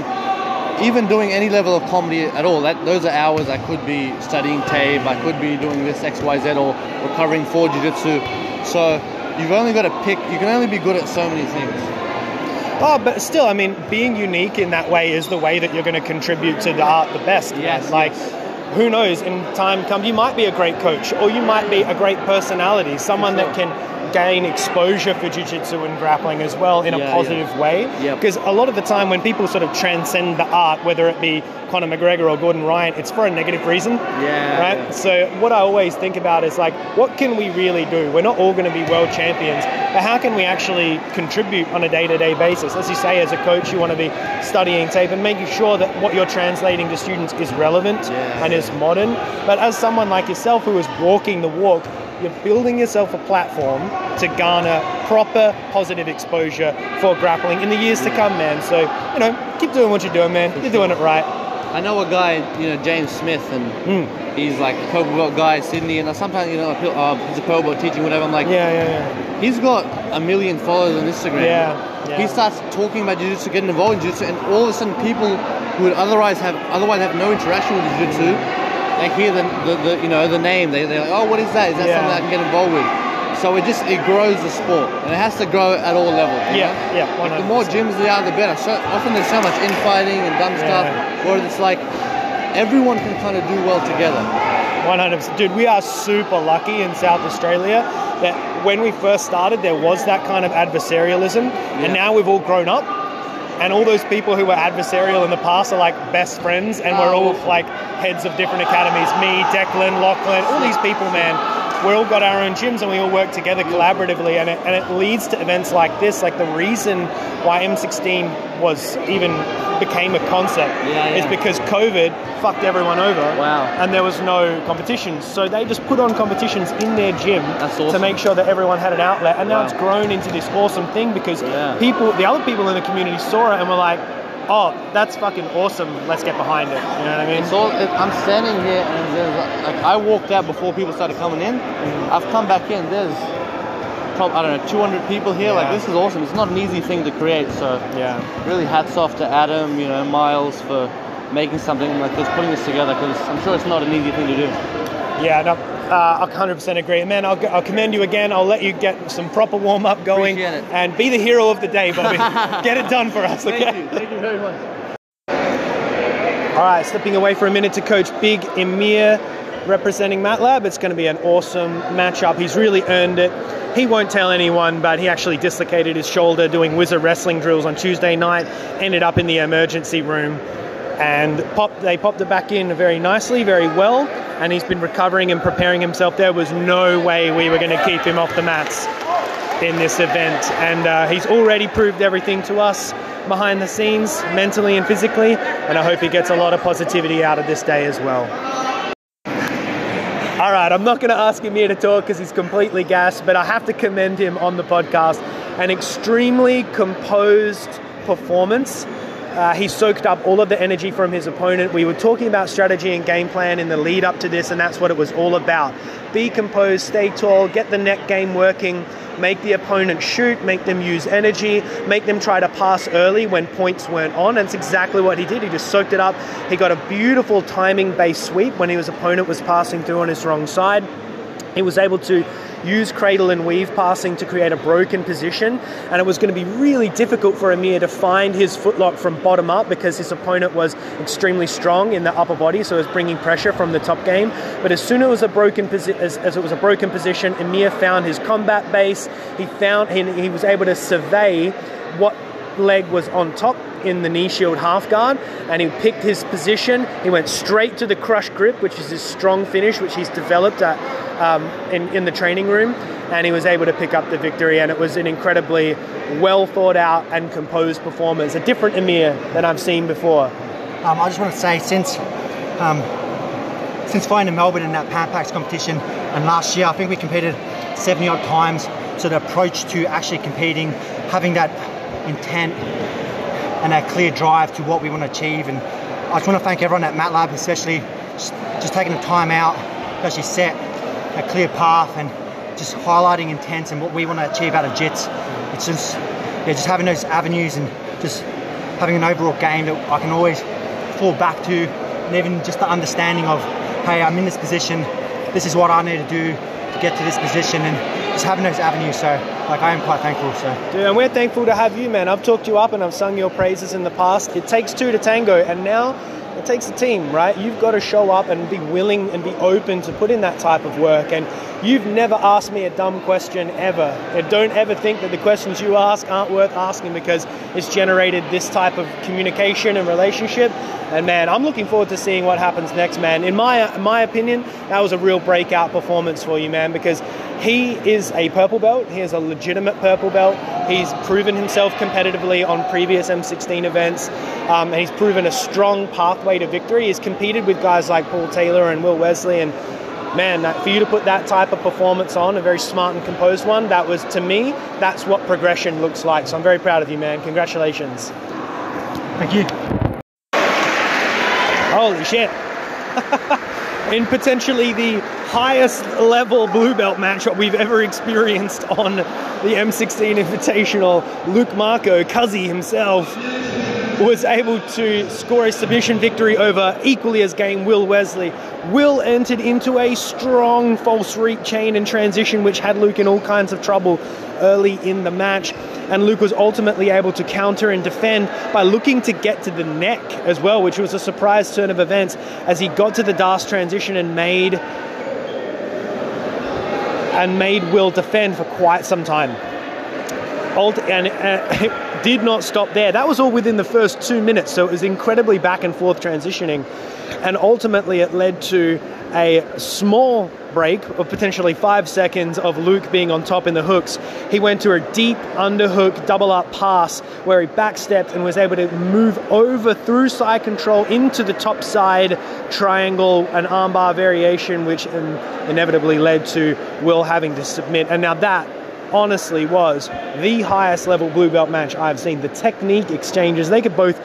even doing any level of comedy at all, that those are hours I could be studying tape, I could be doing this X, Y, Z, or recovering for jiu-jitsu. So you've only got to pick. You can only be good at so many things. Oh, but still, I mean, being unique in that way is the way that you're going to contribute to the art the best. man. Yes, Like, yes. who knows? In time come, you might be a great coach, or you might be a great personality, someone that can gain exposure for jiu-jitsu and grappling as well in a Yeah, positive way. Yep. Because a lot of the time, when people sort of transcend the art, whether it be Conor McGregor or Gordon Ryan, it's for a negative reason. Yeah, Right. yeah. So what I always think about is like, what can we really do? We're not all going to be world champions, but how can we actually contribute on a day-to-day basis? As you say, as a coach, you want to be studying tape and making sure that what you're translating to students is relevant Yeah. and is modern. But as someone like yourself who is walking the walk, you're building yourself a platform to garner proper positive exposure for grappling in the years to come, man. So, you know, keep doing what you're doing, man. You're doing it right. I know a guy, you know, James Smith, and Hmm. he's like a purple belt guy in Sydney, and sometimes, you know, feel, uh, he's a purple belt teaching, whatever. I'm like, Yeah, yeah, yeah. he's got a million followers on Instagram. Yeah, yeah. He starts talking about jiu-jitsu, getting involved in jiu-jitsu, and all of a sudden, people who would otherwise have otherwise have no interaction with jiu-jitsu, they hear the, the, the you know the name. They they're like, oh, what is that? Is that Yeah. something I can get involved with? So it just it grows the sport, and it has to grow at all levels. Yeah, know? yeah, Like, the more gyms there are, the better. So often there's so much infighting and dumb stuff, Yeah. where it's like everyone can kind of do well together. 100%. Dude, we are super lucky in South Australia that when we first started, there was that kind of adversarialism, and now we've all grown up. And all those people who were adversarial in the past are like best friends, and we're oh. all like heads of different academies. Me, Declan, Lachlan, all these people, man. We all got our own gyms and we all work together collaboratively, and it, and it leads to events like this. Like the reason why M16 was even became a concept Yeah, is because COVID fucked everyone over Wow. and there was no competitions. So they just put on competitions in their gym That's to make sure that everyone had an outlet. And now Wow. it's grown into this awesome thing because Yeah. people, the other people in the community saw it and were like, "Oh, that's fucking awesome. Let's get behind it." You know what I mean? It, I'm standing here and there's like I walked out before people started coming in. I've come back in. There's I don't know 200 people here. Like this is awesome. It's not an easy thing to create. So Yeah. really hats off to Adam, you know, Miles for making something like this, putting this together because I'm sure it's not an easy thing to do. Yeah, no, uh, I 100% agree. Man, I'll, I'll commend you again. I'll let you get some proper warm up going and be the hero of the day, Bobby. get it done for us, okay? Thank you. Thank you very much. All right, stepping away for a minute to coach Big Emir representing MATLAB. It's going to be an awesome matchup. He's really earned it. He won't tell anyone, but he actually dislocated his shoulder doing wizard wrestling drills on Tuesday night, ended up in the emergency room, and they popped it back in very nicely, very well, and he's been recovering and preparing himself. There was no way we were going to keep him off the mats in this event, and uh, he's already proved everything to us behind the scenes, mentally and physically, and I hope he gets a lot of positivity out of this day as well. All right, I'm not going to ask him here to talk because he's completely gassed, but I have to commend him on the podcast. An extremely composed performance. Uh, he soaked up all of the energy from his opponent. We were talking about strategy and game plan in the lead up to this, and that's what it was all about. Be composed, stay tall, get the net game working, make the opponent shoot, make them use energy, make them try to pass early when points weren't on. And it's exactly what he did. He just soaked it up. He got a beautiful timing based sweep when his opponent was passing through on his wrong side. He was able to use cradle and weave passing to create a broken position, and it was going to be really difficult for Amir to find his footlock from bottom up because his opponent was extremely strong in the upper body, so it was bringing pressure from the top game. But as soon as it was a broken posi- as, as it was a broken position, Amir found his combat base. He found he, he was able to survey what leg was on top in the knee shield half guard and he picked his position he went straight to the crush grip which is his strong finish which he's developed at, um, in, in the training room and he was able to pick up the victory and it was an incredibly well thought out and composed performance a different Emir than I've seen before Um, I just want to say since um, since fighting in Melbourne in that Pan competition and last year, I think we competed 70 odd times. So the approach to actually competing, having that intent and that clear drive to what we want to achieve. And I just want to thank everyone at MATLAB, especially just, just taking the time out to actually set a clear path and just highlighting intent and what we want to achieve out of JITS. It's just, yeah, just having those avenues and just having an overall game that I can always fall back to, and even just the understanding of, hey, I'm in this position. This is what I need to do to get to this position, and just having those avenues. So, like, I am quite thankful. So, Dude, and we're thankful to have you, man. I've talked you up and I've sung your praises in the past. It takes two to tango, and now it takes a team, right? You've got to show up and be willing and be open to put in that type of work. And you've never asked me a dumb question ever. And don't ever think that the questions you ask aren't worth asking because it's generated this type of communication and relationship. And man, I'm looking forward to seeing what happens next, man. In my my opinion, that was a real breakout performance for you, man, because he is a purple belt. He is a legitimate purple belt. He's proven himself competitively on previous M16 events, um, and he's proven a strong pathway to victory. He's competed with guys like Paul Taylor and Will Wesley, and man, that, for you to put that type of performance on, a very smart and composed one, that was to me, that's what progression looks like. So I'm very proud of you, man. Congratulations. thank you. Holy shit. In potentially the highest level blue belt matchup we've ever experienced on the M16 Invitational, Luke Marco, Cuzzy himself, was able to score a submission victory over equally as game Will Wesley. Will entered into a strong false reap chain and transition, which had Luke in all kinds of trouble early in the match. And Luke was ultimately able to counter and defend by looking to get to the neck as well, which was a surprise turn of events as he got to the D'Arce transition and made and made Will defend for quite some time. Ult- and uh, did not stop there. That was all within the first two minutes, so it was incredibly back and forth transitioning. And ultimately, it led to a small break of potentially five seconds of Luke being on top in the hooks. He went to a deep underhook double up pass where he backstepped and was able to move over through side control into the top side triangle and armbar variation, which inevitably led to Will having to submit. And now that honestly was the highest level blue belt match I've seen. The technique exchanges, they could both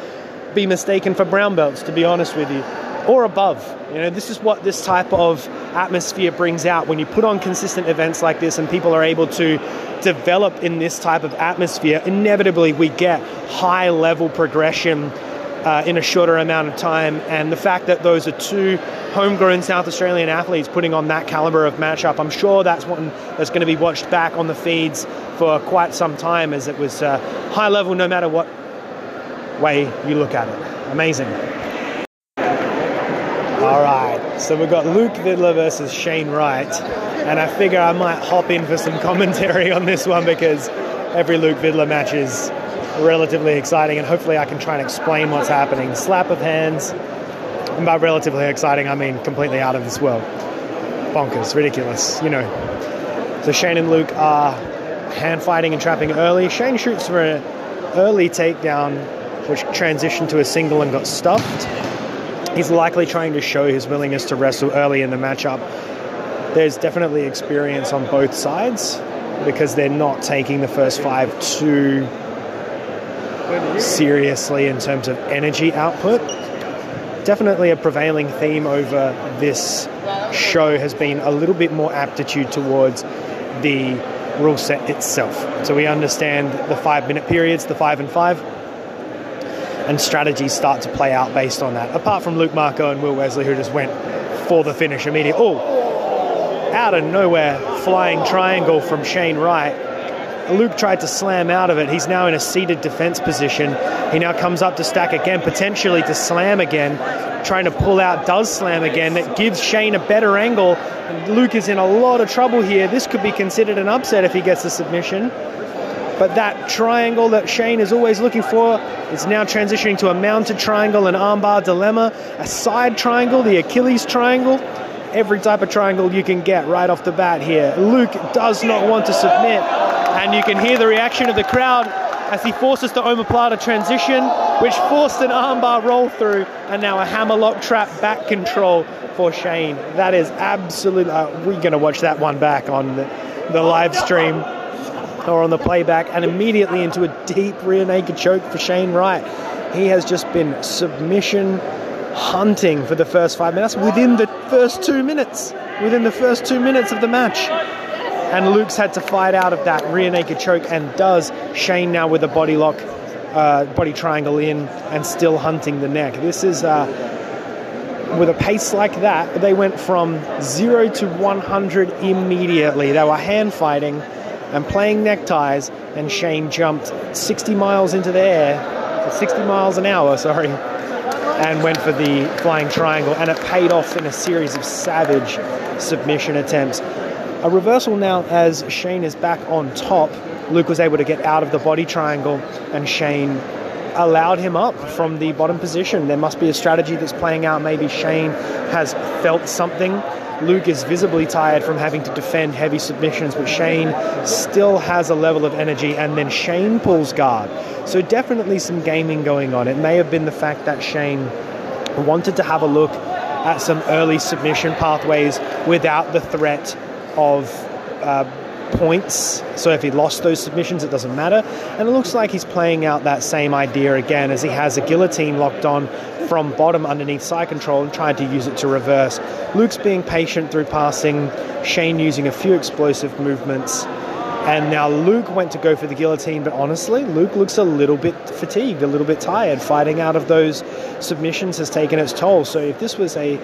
be mistaken for brown belts, to be honest with you, or above. You know, this is what this type of atmosphere brings out when you put on consistent events like this and people are able to develop in this type of atmosphere. Inevitably, we get high level progression uh, in a shorter amount of time. And the fact that those are two homegrown South Australian athletes putting on that caliber of matchup, I'm sure that's one that's going to be watched back on the feeds for quite some time as it was uh, high level no matter what way you look at it. Amazing. All right, so we've got Luke Vidler versus Shane Wright, and I figure I might hop in for some commentary on this one because every Luke Vidler match is relatively exciting, and hopefully I can try and explain what's happening. Slap of hands, and by relatively exciting, I mean completely out of this world. Bonkers, ridiculous, you know. So Shane and Luke are hand fighting and trapping early. Shane shoots for an early takedown, which transitioned to a single and got stuffed. He's likely trying to show his willingness to wrestle early in the matchup. There's definitely experience on both sides because they're not taking the first five too seriously in terms of energy output. Definitely a prevailing theme over this show has been a little bit more aptitude towards the rule set itself. So we understand the five minute periods, the five and five, and strategies start to play out based on that. Apart from Luke Marco and Will Wesley, who just went for the finish immediately. Oh, out of nowhere, flying triangle from Shane Wright. Luke tried to slam out of it. He's now in a seated defense position. He now comes up to stack again, potentially to slam again. Trying to pull out, does slam again. That gives Shane a better angle. Luke is in a lot of trouble here. This could be considered an upset if he gets the submission. But that triangle that Shane is always looking for is now transitioning to a mounted triangle, an armbar dilemma, a side triangle, the Achilles triangle. Every type of triangle you can get right off the bat here. Luke does not want to submit, and you can hear the reaction of the crowd as he forces the omoplata transition, which forced an armbar roll through, and now a hammerlock trap back control for Shane. That is absolutely. Uh, we're going to watch that one back on the, the live stream or on the playback, and immediately into a deep rear naked choke for Shane Wright. He has just been submission hunting for the first five minutes within the first two minutes. Within the first two minutes of the match. And Luke's had to fight out of that rear naked choke and does. Shane now with a body lock uh, body triangle in and still hunting the neck. This is uh, with a pace like that, they went from zero to 100 immediately. They were hand fighting and playing neckties, and Shane jumped 60 miles into the air, 60 miles an hour, sorry, and went for the flying triangle, and it paid off in a series of savage submission attempts. A reversal now as Shane is back on top. Luke was able to get out of the body triangle, and Shane allowed him up from the bottom position. There must be a strategy that's playing out. Maybe Shane has felt something. Luke is visibly tired from having to defend heavy submissions, but Shane still has a level of energy, and then Shane pulls guard. So, definitely some gaming going on. It may have been the fact that Shane wanted to have a look at some early submission pathways without the threat of. Uh, points. So if he lost those submissions, it doesn't matter. And it looks like he's playing out that same idea again as he has a guillotine locked on from bottom underneath side control and tried to use it to reverse. Luke's being patient through passing, Shane using a few explosive movements. And now Luke went to go for the guillotine, but honestly, Luke looks a little bit fatigued, a little bit tired. Fighting out of those submissions has taken its toll. So if this was a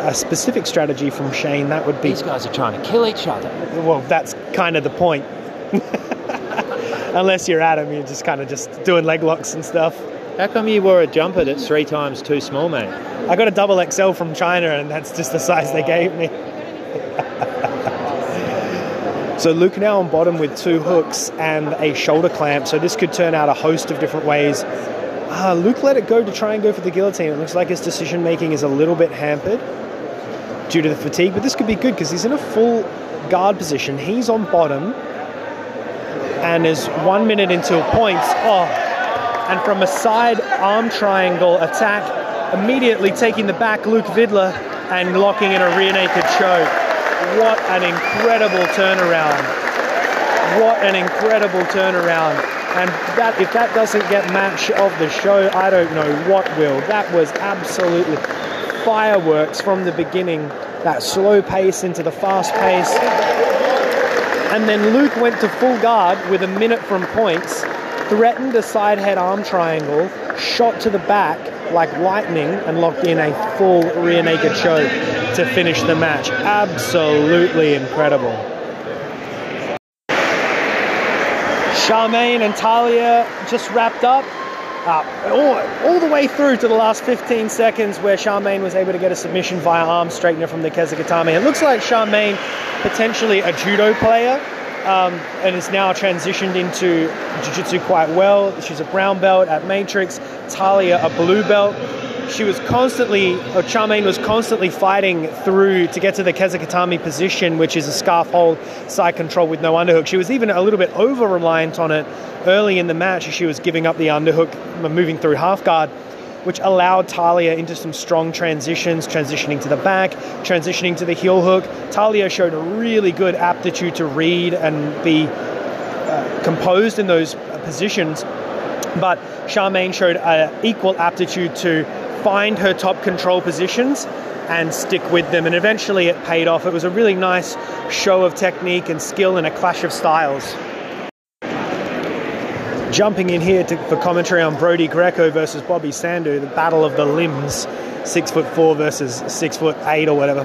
a specific strategy from Shane, that would be. These guys are trying to kill each other. Well, that's kind of the point. Unless you're Adam, you're just kind of just doing leg locks and stuff. How come you wore a jumper that's three times too small, mate? I got a double XL from China, and that's just the size they gave me. so Luke now on bottom with two hooks and a shoulder clamp. So this could turn out a host of different ways. Uh, Luke let it go to try and go for the guillotine. It looks like his decision making is a little bit hampered due to the fatigue, but this could be good because he's in a full guard position. He's on bottom, and is one minute until points. Oh, and from a side arm triangle attack, immediately taking the back Luke Vidler and locking in a rear naked choke. What an incredible turnaround! What an incredible turnaround! And that if that doesn't get match of the show, I don't know what will. That was absolutely fireworks from the beginning. That slow pace into the fast pace. And then Luke went to full guard with a minute from points, threatened a side head arm triangle, shot to the back like lightning, and locked in a full rear naked choke to finish the match. Absolutely incredible. Charmaine and Talia just wrapped up. Uh, all, all, the way through to the last 15 seconds where Charmaine was able to get a submission via arm straightener from the Kesa Gatame. It looks like Charmaine, potentially a judo player, um, and is now transitioned into jiu-jitsu quite well. She's a brown belt at Matrix. Talia, a blue belt she was constantly, or Charmaine was constantly fighting through to get to the Kesa Gatame position, which is a scarf hold side control with no underhook. She was even a little bit over reliant on it early in the match. As she was giving up the underhook, moving through half guard, which allowed Talia into some strong transitions, transitioning to the back, transitioning to the heel hook. Talia showed a really good aptitude to read and be uh, composed in those positions. But Charmaine showed an equal aptitude to find her top control positions and stick with them. And eventually it paid off. It was a really nice show of technique and skill and a clash of styles. Jumping in here to, for commentary on Brody Greco versus Bobby Sandu, the battle of the limbs, six foot four versus six foot eight or whatever.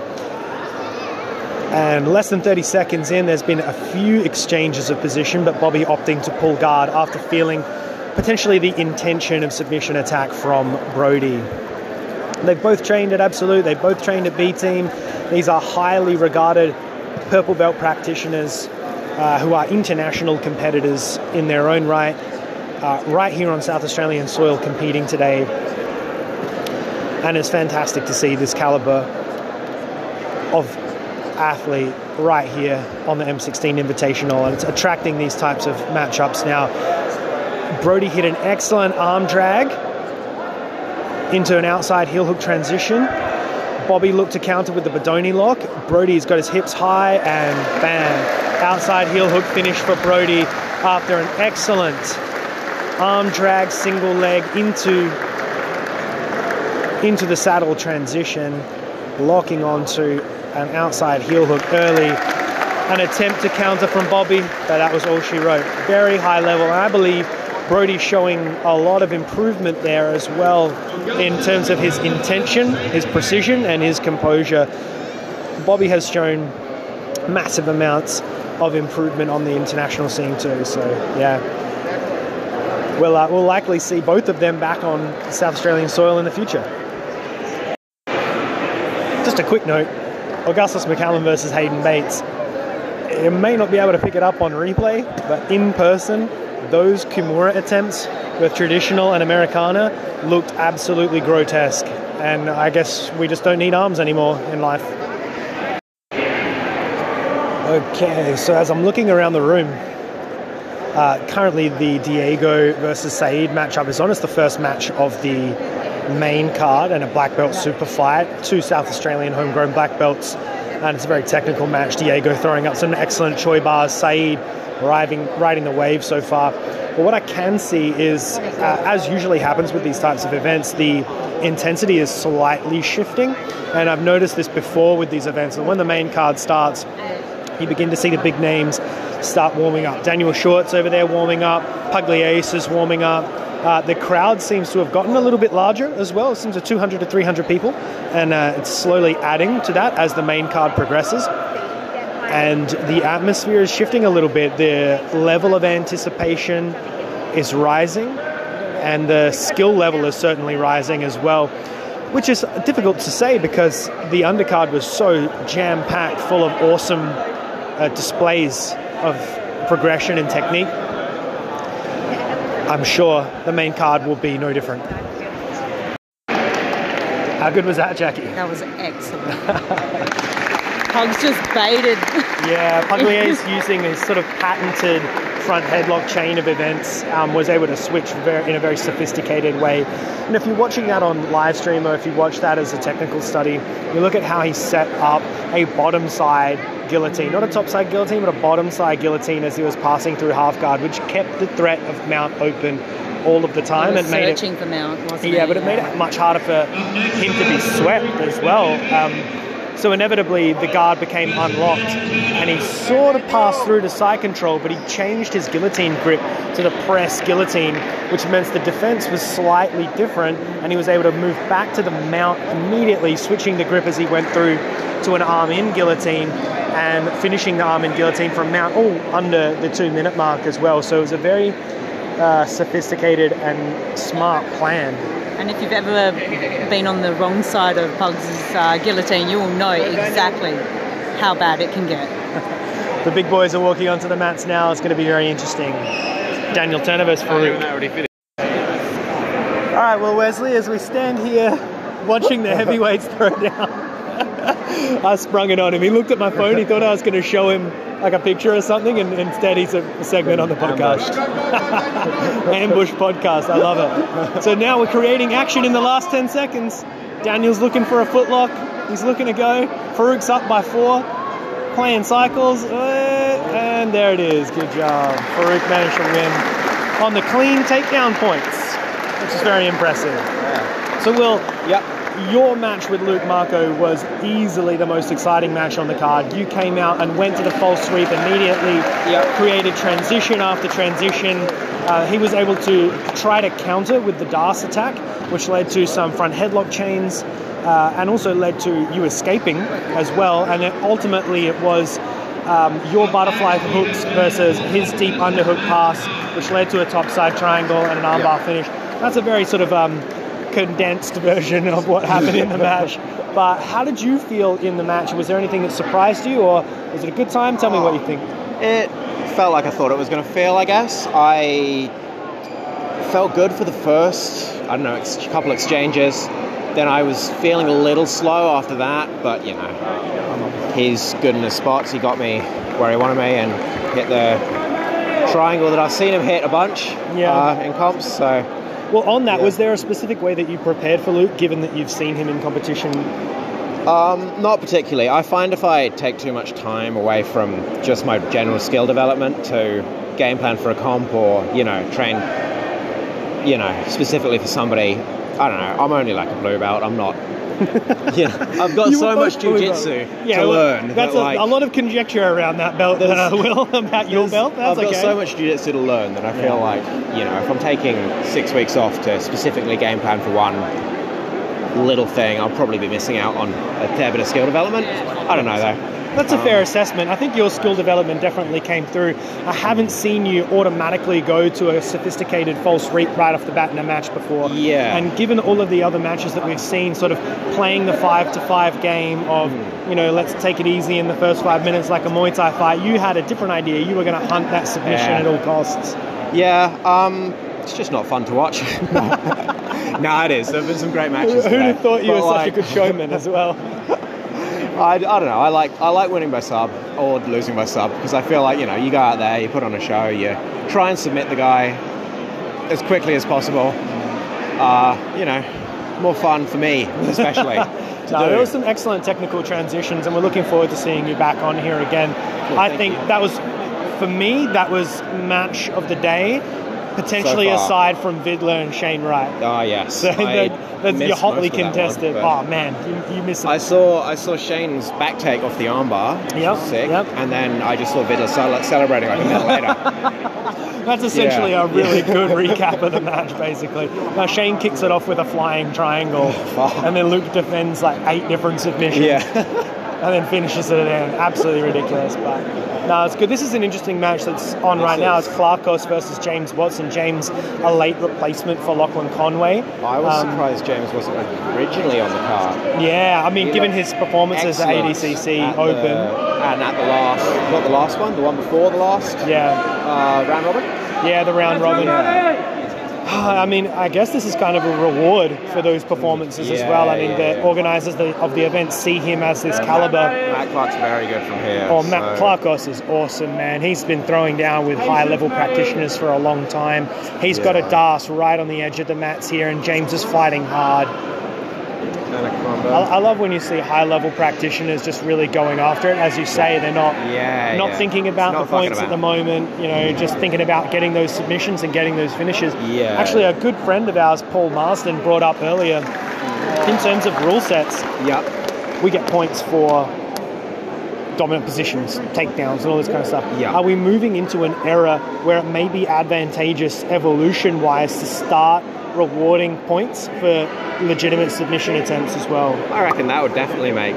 And less than 30 seconds in, there's been a few exchanges of position, but Bobby opting to pull guard after feeling potentially the intention of submission attack from Brody. They've both trained at Absolute, they've both trained at B Team. These are highly regarded purple belt practitioners uh, who are international competitors in their own right, uh, right here on South Australian soil competing today. And it's fantastic to see this caliber of athlete right here on the M16 Invitational, and it's attracting these types of matchups now. Brody hit an excellent arm drag into an outside heel hook transition. Bobby looked to counter with the Bodoni lock. Brody's got his hips high and bam. Outside heel hook finish for Brody after an excellent arm drag single leg into into the saddle transition, locking onto an outside heel hook early. An attempt to counter from Bobby, but that was all she wrote. Very high level, and I believe Brody showing a lot of improvement there as well in terms of his intention, his precision, and his composure. Bobby has shown massive amounts of improvement on the international scene too. So yeah, we'll uh, we'll likely see both of them back on South Australian soil in the future. Just a quick note: Augustus McCallum versus Hayden Bates. You may not be able to pick it up on replay, but in person, those Kimura attempts with traditional and Americana looked absolutely grotesque. And I guess we just don't need arms anymore in life. Okay, so as I'm looking around the room, uh, currently the Diego versus Saeed matchup is on. It's the first match of the main card and a black belt super fight. Two South Australian homegrown black belts, and it's a very technical match. Diego throwing up some excellent choi bars. Saeed riding riding the wave so far. But what I can see is, uh, as usually happens with these types of events, the intensity is slightly shifting, and I've noticed this before with these events. And when the main card starts, you begin to see the big names start warming up. Daniel Schuardt's over there warming up. Pugliese is warming up. Uh, the crowd seems to have gotten a little bit larger as well. It seems to 200 to 300 people, and uh, it's slowly adding to that as the main card progresses. And the atmosphere is shifting a little bit. The level of anticipation is rising, and the skill level is certainly rising as well which is difficult to say because the undercard was so jam packed, full of awesome uh, displays of progression and technique. I'm sure the main card will be no different. How good was that, Jackie? That was excellent. Pugs just baited. Yeah, Pugliese using his sort of patented front headlock chain of events um, was able to switch very, in a very sophisticated way. And if you're watching that on live stream or if you watch that as a technical study, you look at how he set up a bottom side guillotine, not a top side guillotine, but a bottom side guillotine as he was passing through half guard, which kept the threat of mount open all of the time and made searching it for Mount, wasn't yeah, he? but it made it much harder for him to be swept as well. Um, so inevitably, the guard became unlocked, and he sort of passed through to side control, but he changed his guillotine grip to the press guillotine, which meant the defense was slightly different, and he was able to move back to the mount immediately, switching the grip as he went through to an arm-in guillotine, and finishing the arm-in guillotine from mount all under the two-minute mark as well. So it was a very uh, sophisticated and smart plan. And if you've ever been on the wrong side of Pugs' uh, guillotine, you will know exactly how bad it can get. The big boys are walking onto the mats now. It's going to be very interesting. Daniel Turner versus Farouk. All right, well, Wesley, as we stand here watching the heavyweights throw down, I sprung it on him. He looked at my phone. He thought I was going to show him like a picture or something, and instead he's a segment on the podcast. Ambush podcast. I love it. So now we're creating action in the last 10 seconds. Daniel's looking for a footlock. He's looking to go. Farouk's up by four. Playing cycles. uh, And there it is. Good job. Farouk managed to win on the clean takedown points, which is very impressive. So, we'll yep. Your match with Luke Marco was easily the most exciting match on the card. You came out and went to the false sweep immediately, created transition after transition. Uh, he was able to try to counter with the D'Arce attack, which led to some front headlock chains. Uh, and also led to you escaping as well, and it, ultimately it was um, your butterfly hooks versus his deep underhook pass, which led to a topside triangle and an armbar finish. That's a very sort of um, condensed version of what happened in the match. But how did you feel in the match? Was there anything that surprised you, or was it a good time? Tell me what you think. It felt like I thought it was going to feel, I guess. I felt good for the first, I don't know, ex- couple exchanges. Then I was feeling a little slow after that, but you know, he's good in his spots. He got me where he wanted me and hit the triangle that I've seen him hit a bunch Yeah. uh, in comps. So Well, on that, was there a specific way that you prepared for Luke, given that you've seen him in competition? Um, not particularly. I find if I take too much time away from just my general skill development to game plan for a comp or, you know, train, you know, specifically for somebody, I don't know. I'm only like a blue belt. I'm not. yeah, I've got You so were much both blue jujitsu Yeah, to well, learn. That's that, a, like, a lot of conjecture around that belt, uh, Will, about your belt. That's I've got okay. so much jiu-jitsu to learn that I feel Yeah. like, you know, if I'm taking six weeks off to specifically game plan for one little thing, I'll probably be missing out on a fair bit of skill development. I don't know though. That's a Um, fair assessment. I think your skill development definitely came through. I haven't seen you automatically go to a sophisticated false reap right off the bat in a match before. Yeah. And given all of the other matches that we've seen, sort of playing the five to five game of, Hmm. you know, let's take it easy in the first five minutes like a Muay Thai fight, you had a different idea. You were going to hunt that submission Yeah. at all costs. Yeah, um, it's just not fun to watch. no, it is. There have been some great matches. Who'd have thought you But, were such a good showman as well? I, I don't know. I like I like winning by sub or losing by sub because I feel like you know you go out there, you put on a show, you try and submit the guy as quickly as possible. Uh, you know, more fun for me especially. No, there were some excellent technical transitions, and we're looking forward to seeing you back on here again. I think you. that was, for me, that was match of the day, potentially So aside from Vidler and Shane Wright. Oh yes, So that, that's you're hotly one, contested. but- oh man, you, you missed it. I saw I saw Shane's back take off the armbar, Yep, sick, yep. and then I just saw Vidler cel- celebrating like a minute later. That's essentially Yeah. a really Yeah. good recap of the match, basically. Now Shane kicks it off with a flying triangle, and then Luke defends like eight different submissions. Yeah. And then finishes it at the end. Absolutely ridiculous, but no, it's good. This is an interesting match that's on right now. It's Clarkos versus James Watson. James, a late replacement for Lachlan Conway. I was Um, surprised James wasn't originally on the card. Yeah, I mean, He given his performances at ADCC at Open. the- and at the last, not the last one, the one before the last Yeah, uh, round robin. yeah, the round robin. I mean, I guess this is kind of a reward for those performances as well. I mean, yeah, the yeah. organisers of the event see him as this caliber. Matt Clark's very good from here. Oh, Matt Clarkos is awesome, man. He's been throwing down with high level practitioners for a long time. He's got a Yeah. D'Arce right on the edge of the mats here, and James is fighting hard. And a combo. I, I love when you see high level practitioners just really going after it. As you say, they're not Yeah, not yeah. thinking about Not the points fucking at the moment. You know, just thinking about getting those submissions and getting those finishes. Yeah. Actually, a good friend of ours, Paul Marsden, brought up earlier. In terms of rule sets, Yep. we get points for dominant positions, takedowns, and all this kind of stuff. Yeah. Are we moving into an era where it may be advantageous evolution wise to start rewarding points for legitimate submission attempts as well? I reckon that would definitely make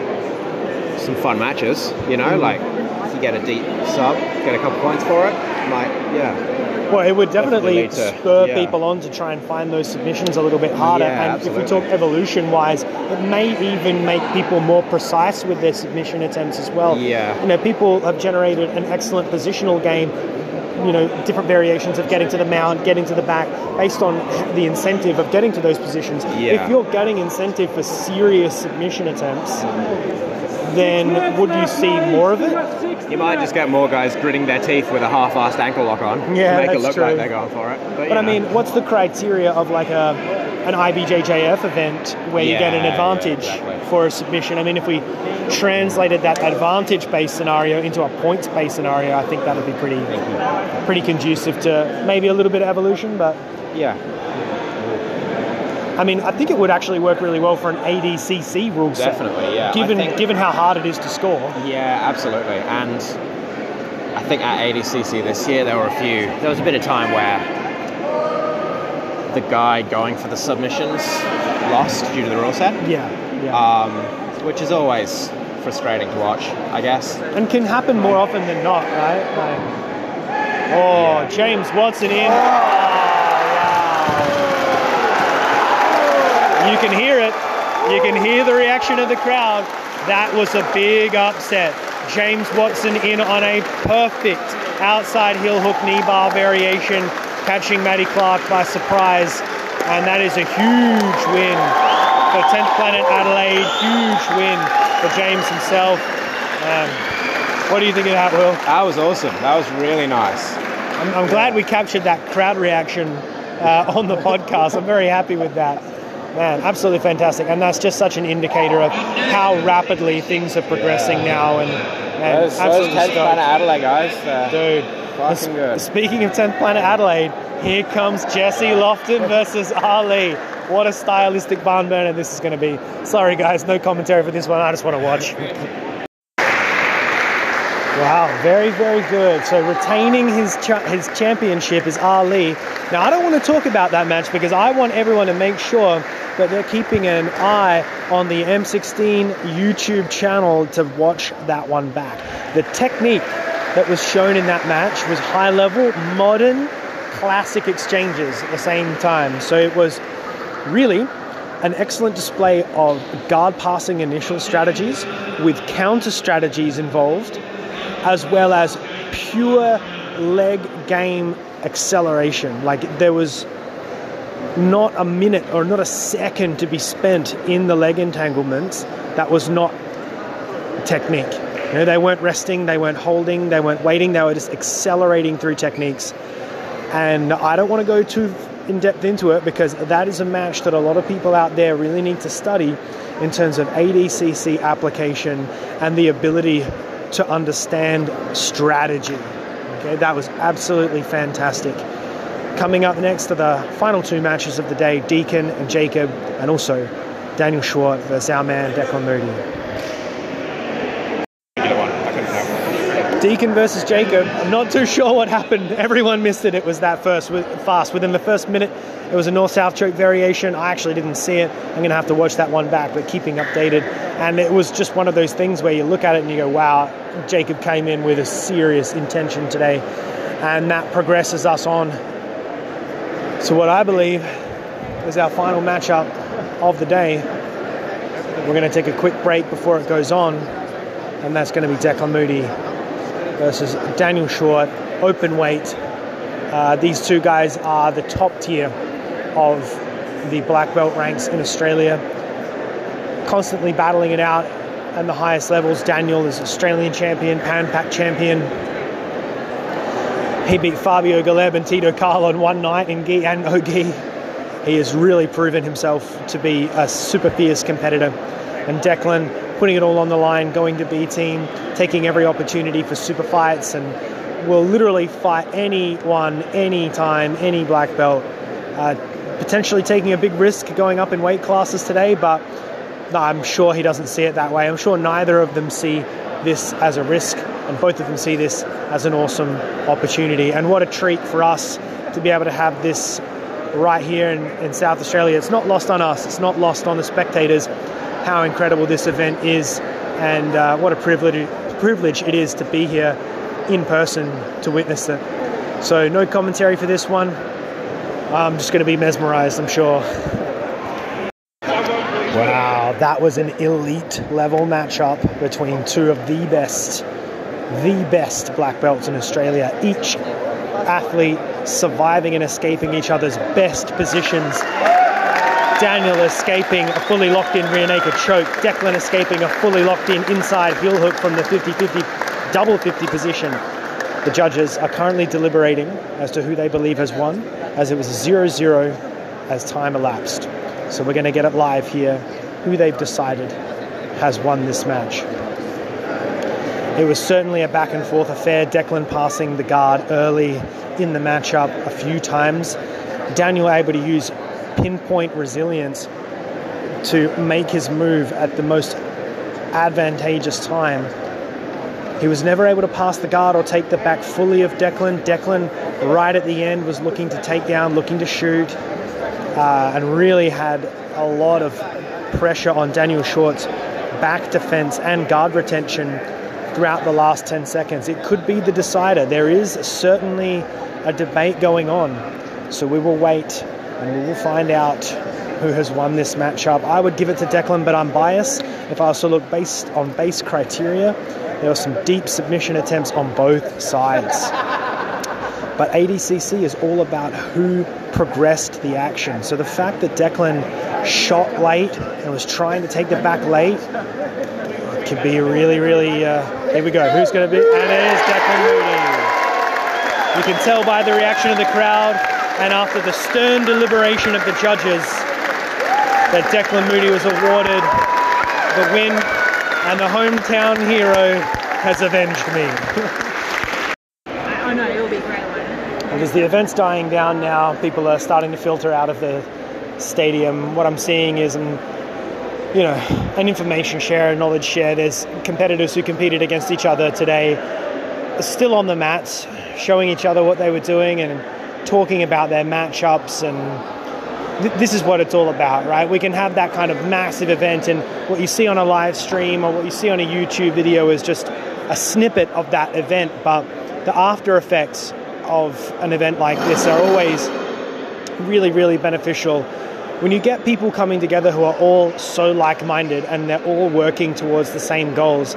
some fun matches. You know, mm. like if you get a deep sub, get a couple points for it. Might, yeah. Well, it would definitely, Definitely to- spur yeah. people on to try and find those submissions a little bit harder. Yeah, and if we talk evolution wise, it may even make people more precise with their submission attempts as well. Yeah. You know, people have generated an excellent positional game. You know, different variations of getting to the mount, getting to the back, based on the incentive of getting to those positions. Yeah. If you're getting incentive for serious submission attempts, then would you see more of it? You might just get more guys gritting their teeth with a half-assed ankle lock on. Yeah, to make it look true. like they're going for it. But, But I know. mean, what's the criteria of like a an IBJJF event where you get an advantage yeah, exactly. for a submission? I mean, if we translated that advantage-based scenario into a points-based scenario, I think that would be pretty pretty conducive to maybe a little bit of evolution. But yeah, I mean, I think it would actually work really well for an ADCC rule set. Definitely, yeah. Given think- given how hard it is to score. Yeah, absolutely. And I think at ADCC this year there were a few. There was a bit of time where the guy going for the submissions lost due to the rule set, Yeah, yeah. um, which is always frustrating to watch, I guess. and can happen more often than not, right? Like, oh, James Watson in. You can hear it. You can hear the reaction of the crowd. That was a big upset. James Watson in on a perfect outside heel hook knee bar variation, catching Matty Clark by surprise. And that is a huge win for 10th Planet Adelaide. Huge win for James himself. Um, what do you think of that, Will? That was awesome. That was really nice. I'm, I'm glad we captured that crowd reaction uh, on the podcast. I'm very happy with that. Man, absolutely fantastic. And that's just such an indicator of how rapidly things are progressing now. And, and Those, those absolutely 10th stoked. Planet Adelaide guys, uh, Dude, fucking good. Speaking of 10th Planet Adelaide, here comes Jesse Lofton versus Ali. what a stylistic barn burner this is going to be. Sorry, guys, no commentary for this one. I just want to watch. Wow, very, very good. So retaining his cha- his championship is Ali. Now I don't want to talk about that match because I want everyone to make sure that they're keeping an eye on the M16 YouTube channel to watch that one back. The technique that was shown in that match was high level, modern, classic exchanges at the same time. So it was really an excellent display of guard passing initial strategies with counter strategies involved as well as pure leg game acceleration. Like there was not a minute or not a second to be spent in the leg entanglements that was not technique. You know, they weren't resting, they weren't holding, they weren't waiting, they were just accelerating through techniques. And I don't want to go too in depth into it because that is a match that a lot of people out there really need to study in terms of ADCC application and the ability to understand strategy. Okay, that was absolutely fantastic. Coming up next are the final two matches of the day Deacon and Jacob, and also Daniel Schuardt versus our man Declan Moody. Deacon versus Jacob. I'm not too sure what happened. Everyone missed it. It was that first fast. Within the first minute, it was a north-south choke variation. I actually didn't see it. I'm going to have to watch that one back, but keeping updated. And it was just one of those things where you look at it and you go, "Wow, Jacob came in with a serious intention today," and that progresses us on to what I believe is our final matchup of the day. We're going to take a quick break before it goes on, and that's going to be Declan Moody versus Daniel Schuardt, open weight. Uh, these two guys are the top tier of the black belt ranks in Australia, constantly battling it out at the highest levels. Daniel is Australian champion, Pan Pac champion. He beat Fabio Galeb and Tito Carl on one night in Gi and Ogi. He has really proven himself to be a super fierce competitor. And Declan putting it all on the line, going to B team, taking every opportunity for super fights, and will literally fight anyone, anytime, any black belt. Uh, potentially taking a big risk going up in weight classes today, but I'm sure he doesn't see it that way. I'm sure neither of them see this as a risk, and both of them see this as an awesome opportunity. And what a treat for us to be able to have this right here in, in South Australia. It's not lost on us, it's not lost on the spectators how incredible this event is and uh, what a privilege, privilege it is to be here in person to witness it. So, no commentary for this one. I'm just going to be mesmerized, I'm sure. Wow, that was an elite level matchup between two of the best, the best black belts in Australia. Each athlete surviving and escaping each other's best positions Daniel escaping a fully locked in rear naked choke. Declan escaping a fully locked in inside heel hook from the 50 50 double 50 position. The judges are currently deliberating as to who they believe has won, as it was 0 0 as time elapsed. So we're going to get it live here who they've decided has won this match. It was certainly a back and forth affair. Declan passing the guard early in the matchup a few times. Daniel able to use pinpoint resilience to make his move at the most advantageous time. He was never able to pass the guard or take the back fully of Declan. Declan, right at the end, was looking to take down, looking to shoot, uh, and really had a lot of pressure on Daniel Schuardt's back defense and guard retention throughout the last 10 seconds. It could be the decider. There is certainly a debate going on, so we will wait and we will find out who has won this matchup. I would give it to Declan, but I'm biased. If I also look based on base criteria, there were some deep submission attempts on both sides. But ADCC is all about who progressed the action. So the fact that Declan shot late and was trying to take the back late could be really, really. Uh, here we go. Who's going to be? And it is Declan Moody. You can tell by the reaction of the crowd and after the stern deliberation of the judges that Declan Moody was awarded the win and the hometown hero has avenged me. I know, it'll be great. Because the event's dying down now, people are starting to filter out of the stadium, what I'm seeing is an, you know, an information share, a knowledge share. There's competitors who competed against each other today, still on the mats, showing each other what they were doing and talking about their matchups and th- this is what it's all about, right? We can have that kind of massive event, and what you see on a live stream or what you see on a YouTube video is just a snippet of that event, but the after effects of an event like this are always really, really beneficial. When you get people coming together who are all so like minded and they're all working towards the same goals,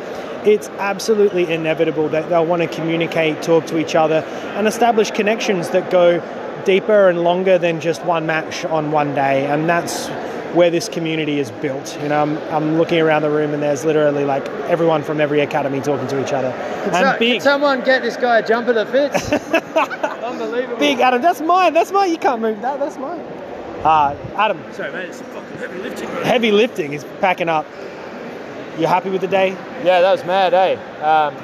it's absolutely inevitable that they'll want to communicate, talk to each other, and establish connections that go deeper and longer than just one match on one day. And that's where this community is built. You know, I'm, I'm looking around the room and there's literally like everyone from every academy talking to each other. Can, and so- big, can someone get this guy a jumper that fits? Unbelievable. big Adam, that's mine. That's mine. You can't move that. That's mine. Uh, Adam, Sorry, mate, it's fucking heavy lifting. Bro. heavy lifting is packing up. You happy with the day? Yeah, that was mad, eh? Um,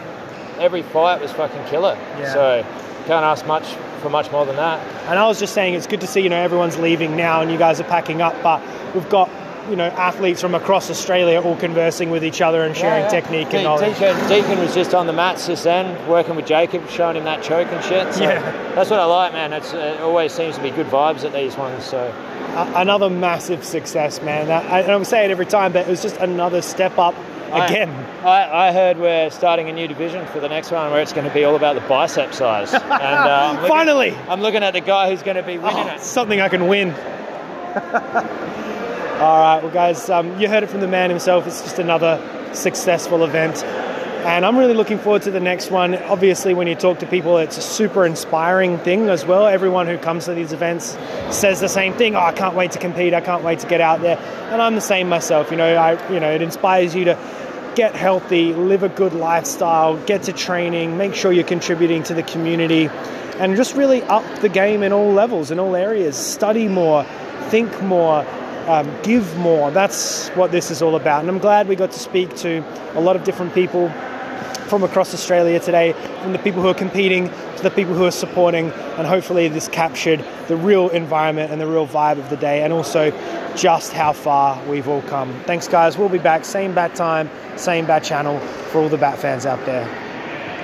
every fight was fucking killer. Yeah. So can't ask much for much more than that. And I was just saying, it's good to see you know everyone's leaving now, and you guys are packing up. But we've got you know athletes from across Australia all conversing with each other and sharing Yeah, yeah. technique De- and knowledge. Deacon, Deacon was just on the mats just then, working with Jacob, showing him that choke and shit. So Yeah. that's what I like, man. It's, it always seems to be good vibes at these ones. So A- another massive success, man. That, I, and I'm saying it every time, but it was just another step up again. I, I, I heard we're starting a new division for the next one where it's going to be all about the bicep size. And uh, I'm looking, Finally! I'm looking at the guy who's going to be winning Oh, it. something I can win. All right, well, guys, um, you heard it from the man himself. It's just another successful event. And I'm really looking forward to the next one. Obviously, when you talk to people, it's a super inspiring thing as well. Everyone who comes to these events says the same thing. Oh, I can't wait to compete. I can't wait to get out there. And I'm the same myself. You know, I, you know, it inspires you to get healthy, live a good lifestyle, get to training, make sure you're contributing to the community, and just really up the game in all levels, in all areas. Study more, think more, um, give more. That's what this is all about. And I'm glad we got to speak to a lot of different people from across Australia today, from the people who are competing to the people who are supporting, and hopefully this captured the real environment and the real vibe of the day, and also just how far we've all come. Thanks, guys. We'll be back, same bat time, same bat channel for all the bat fans out there.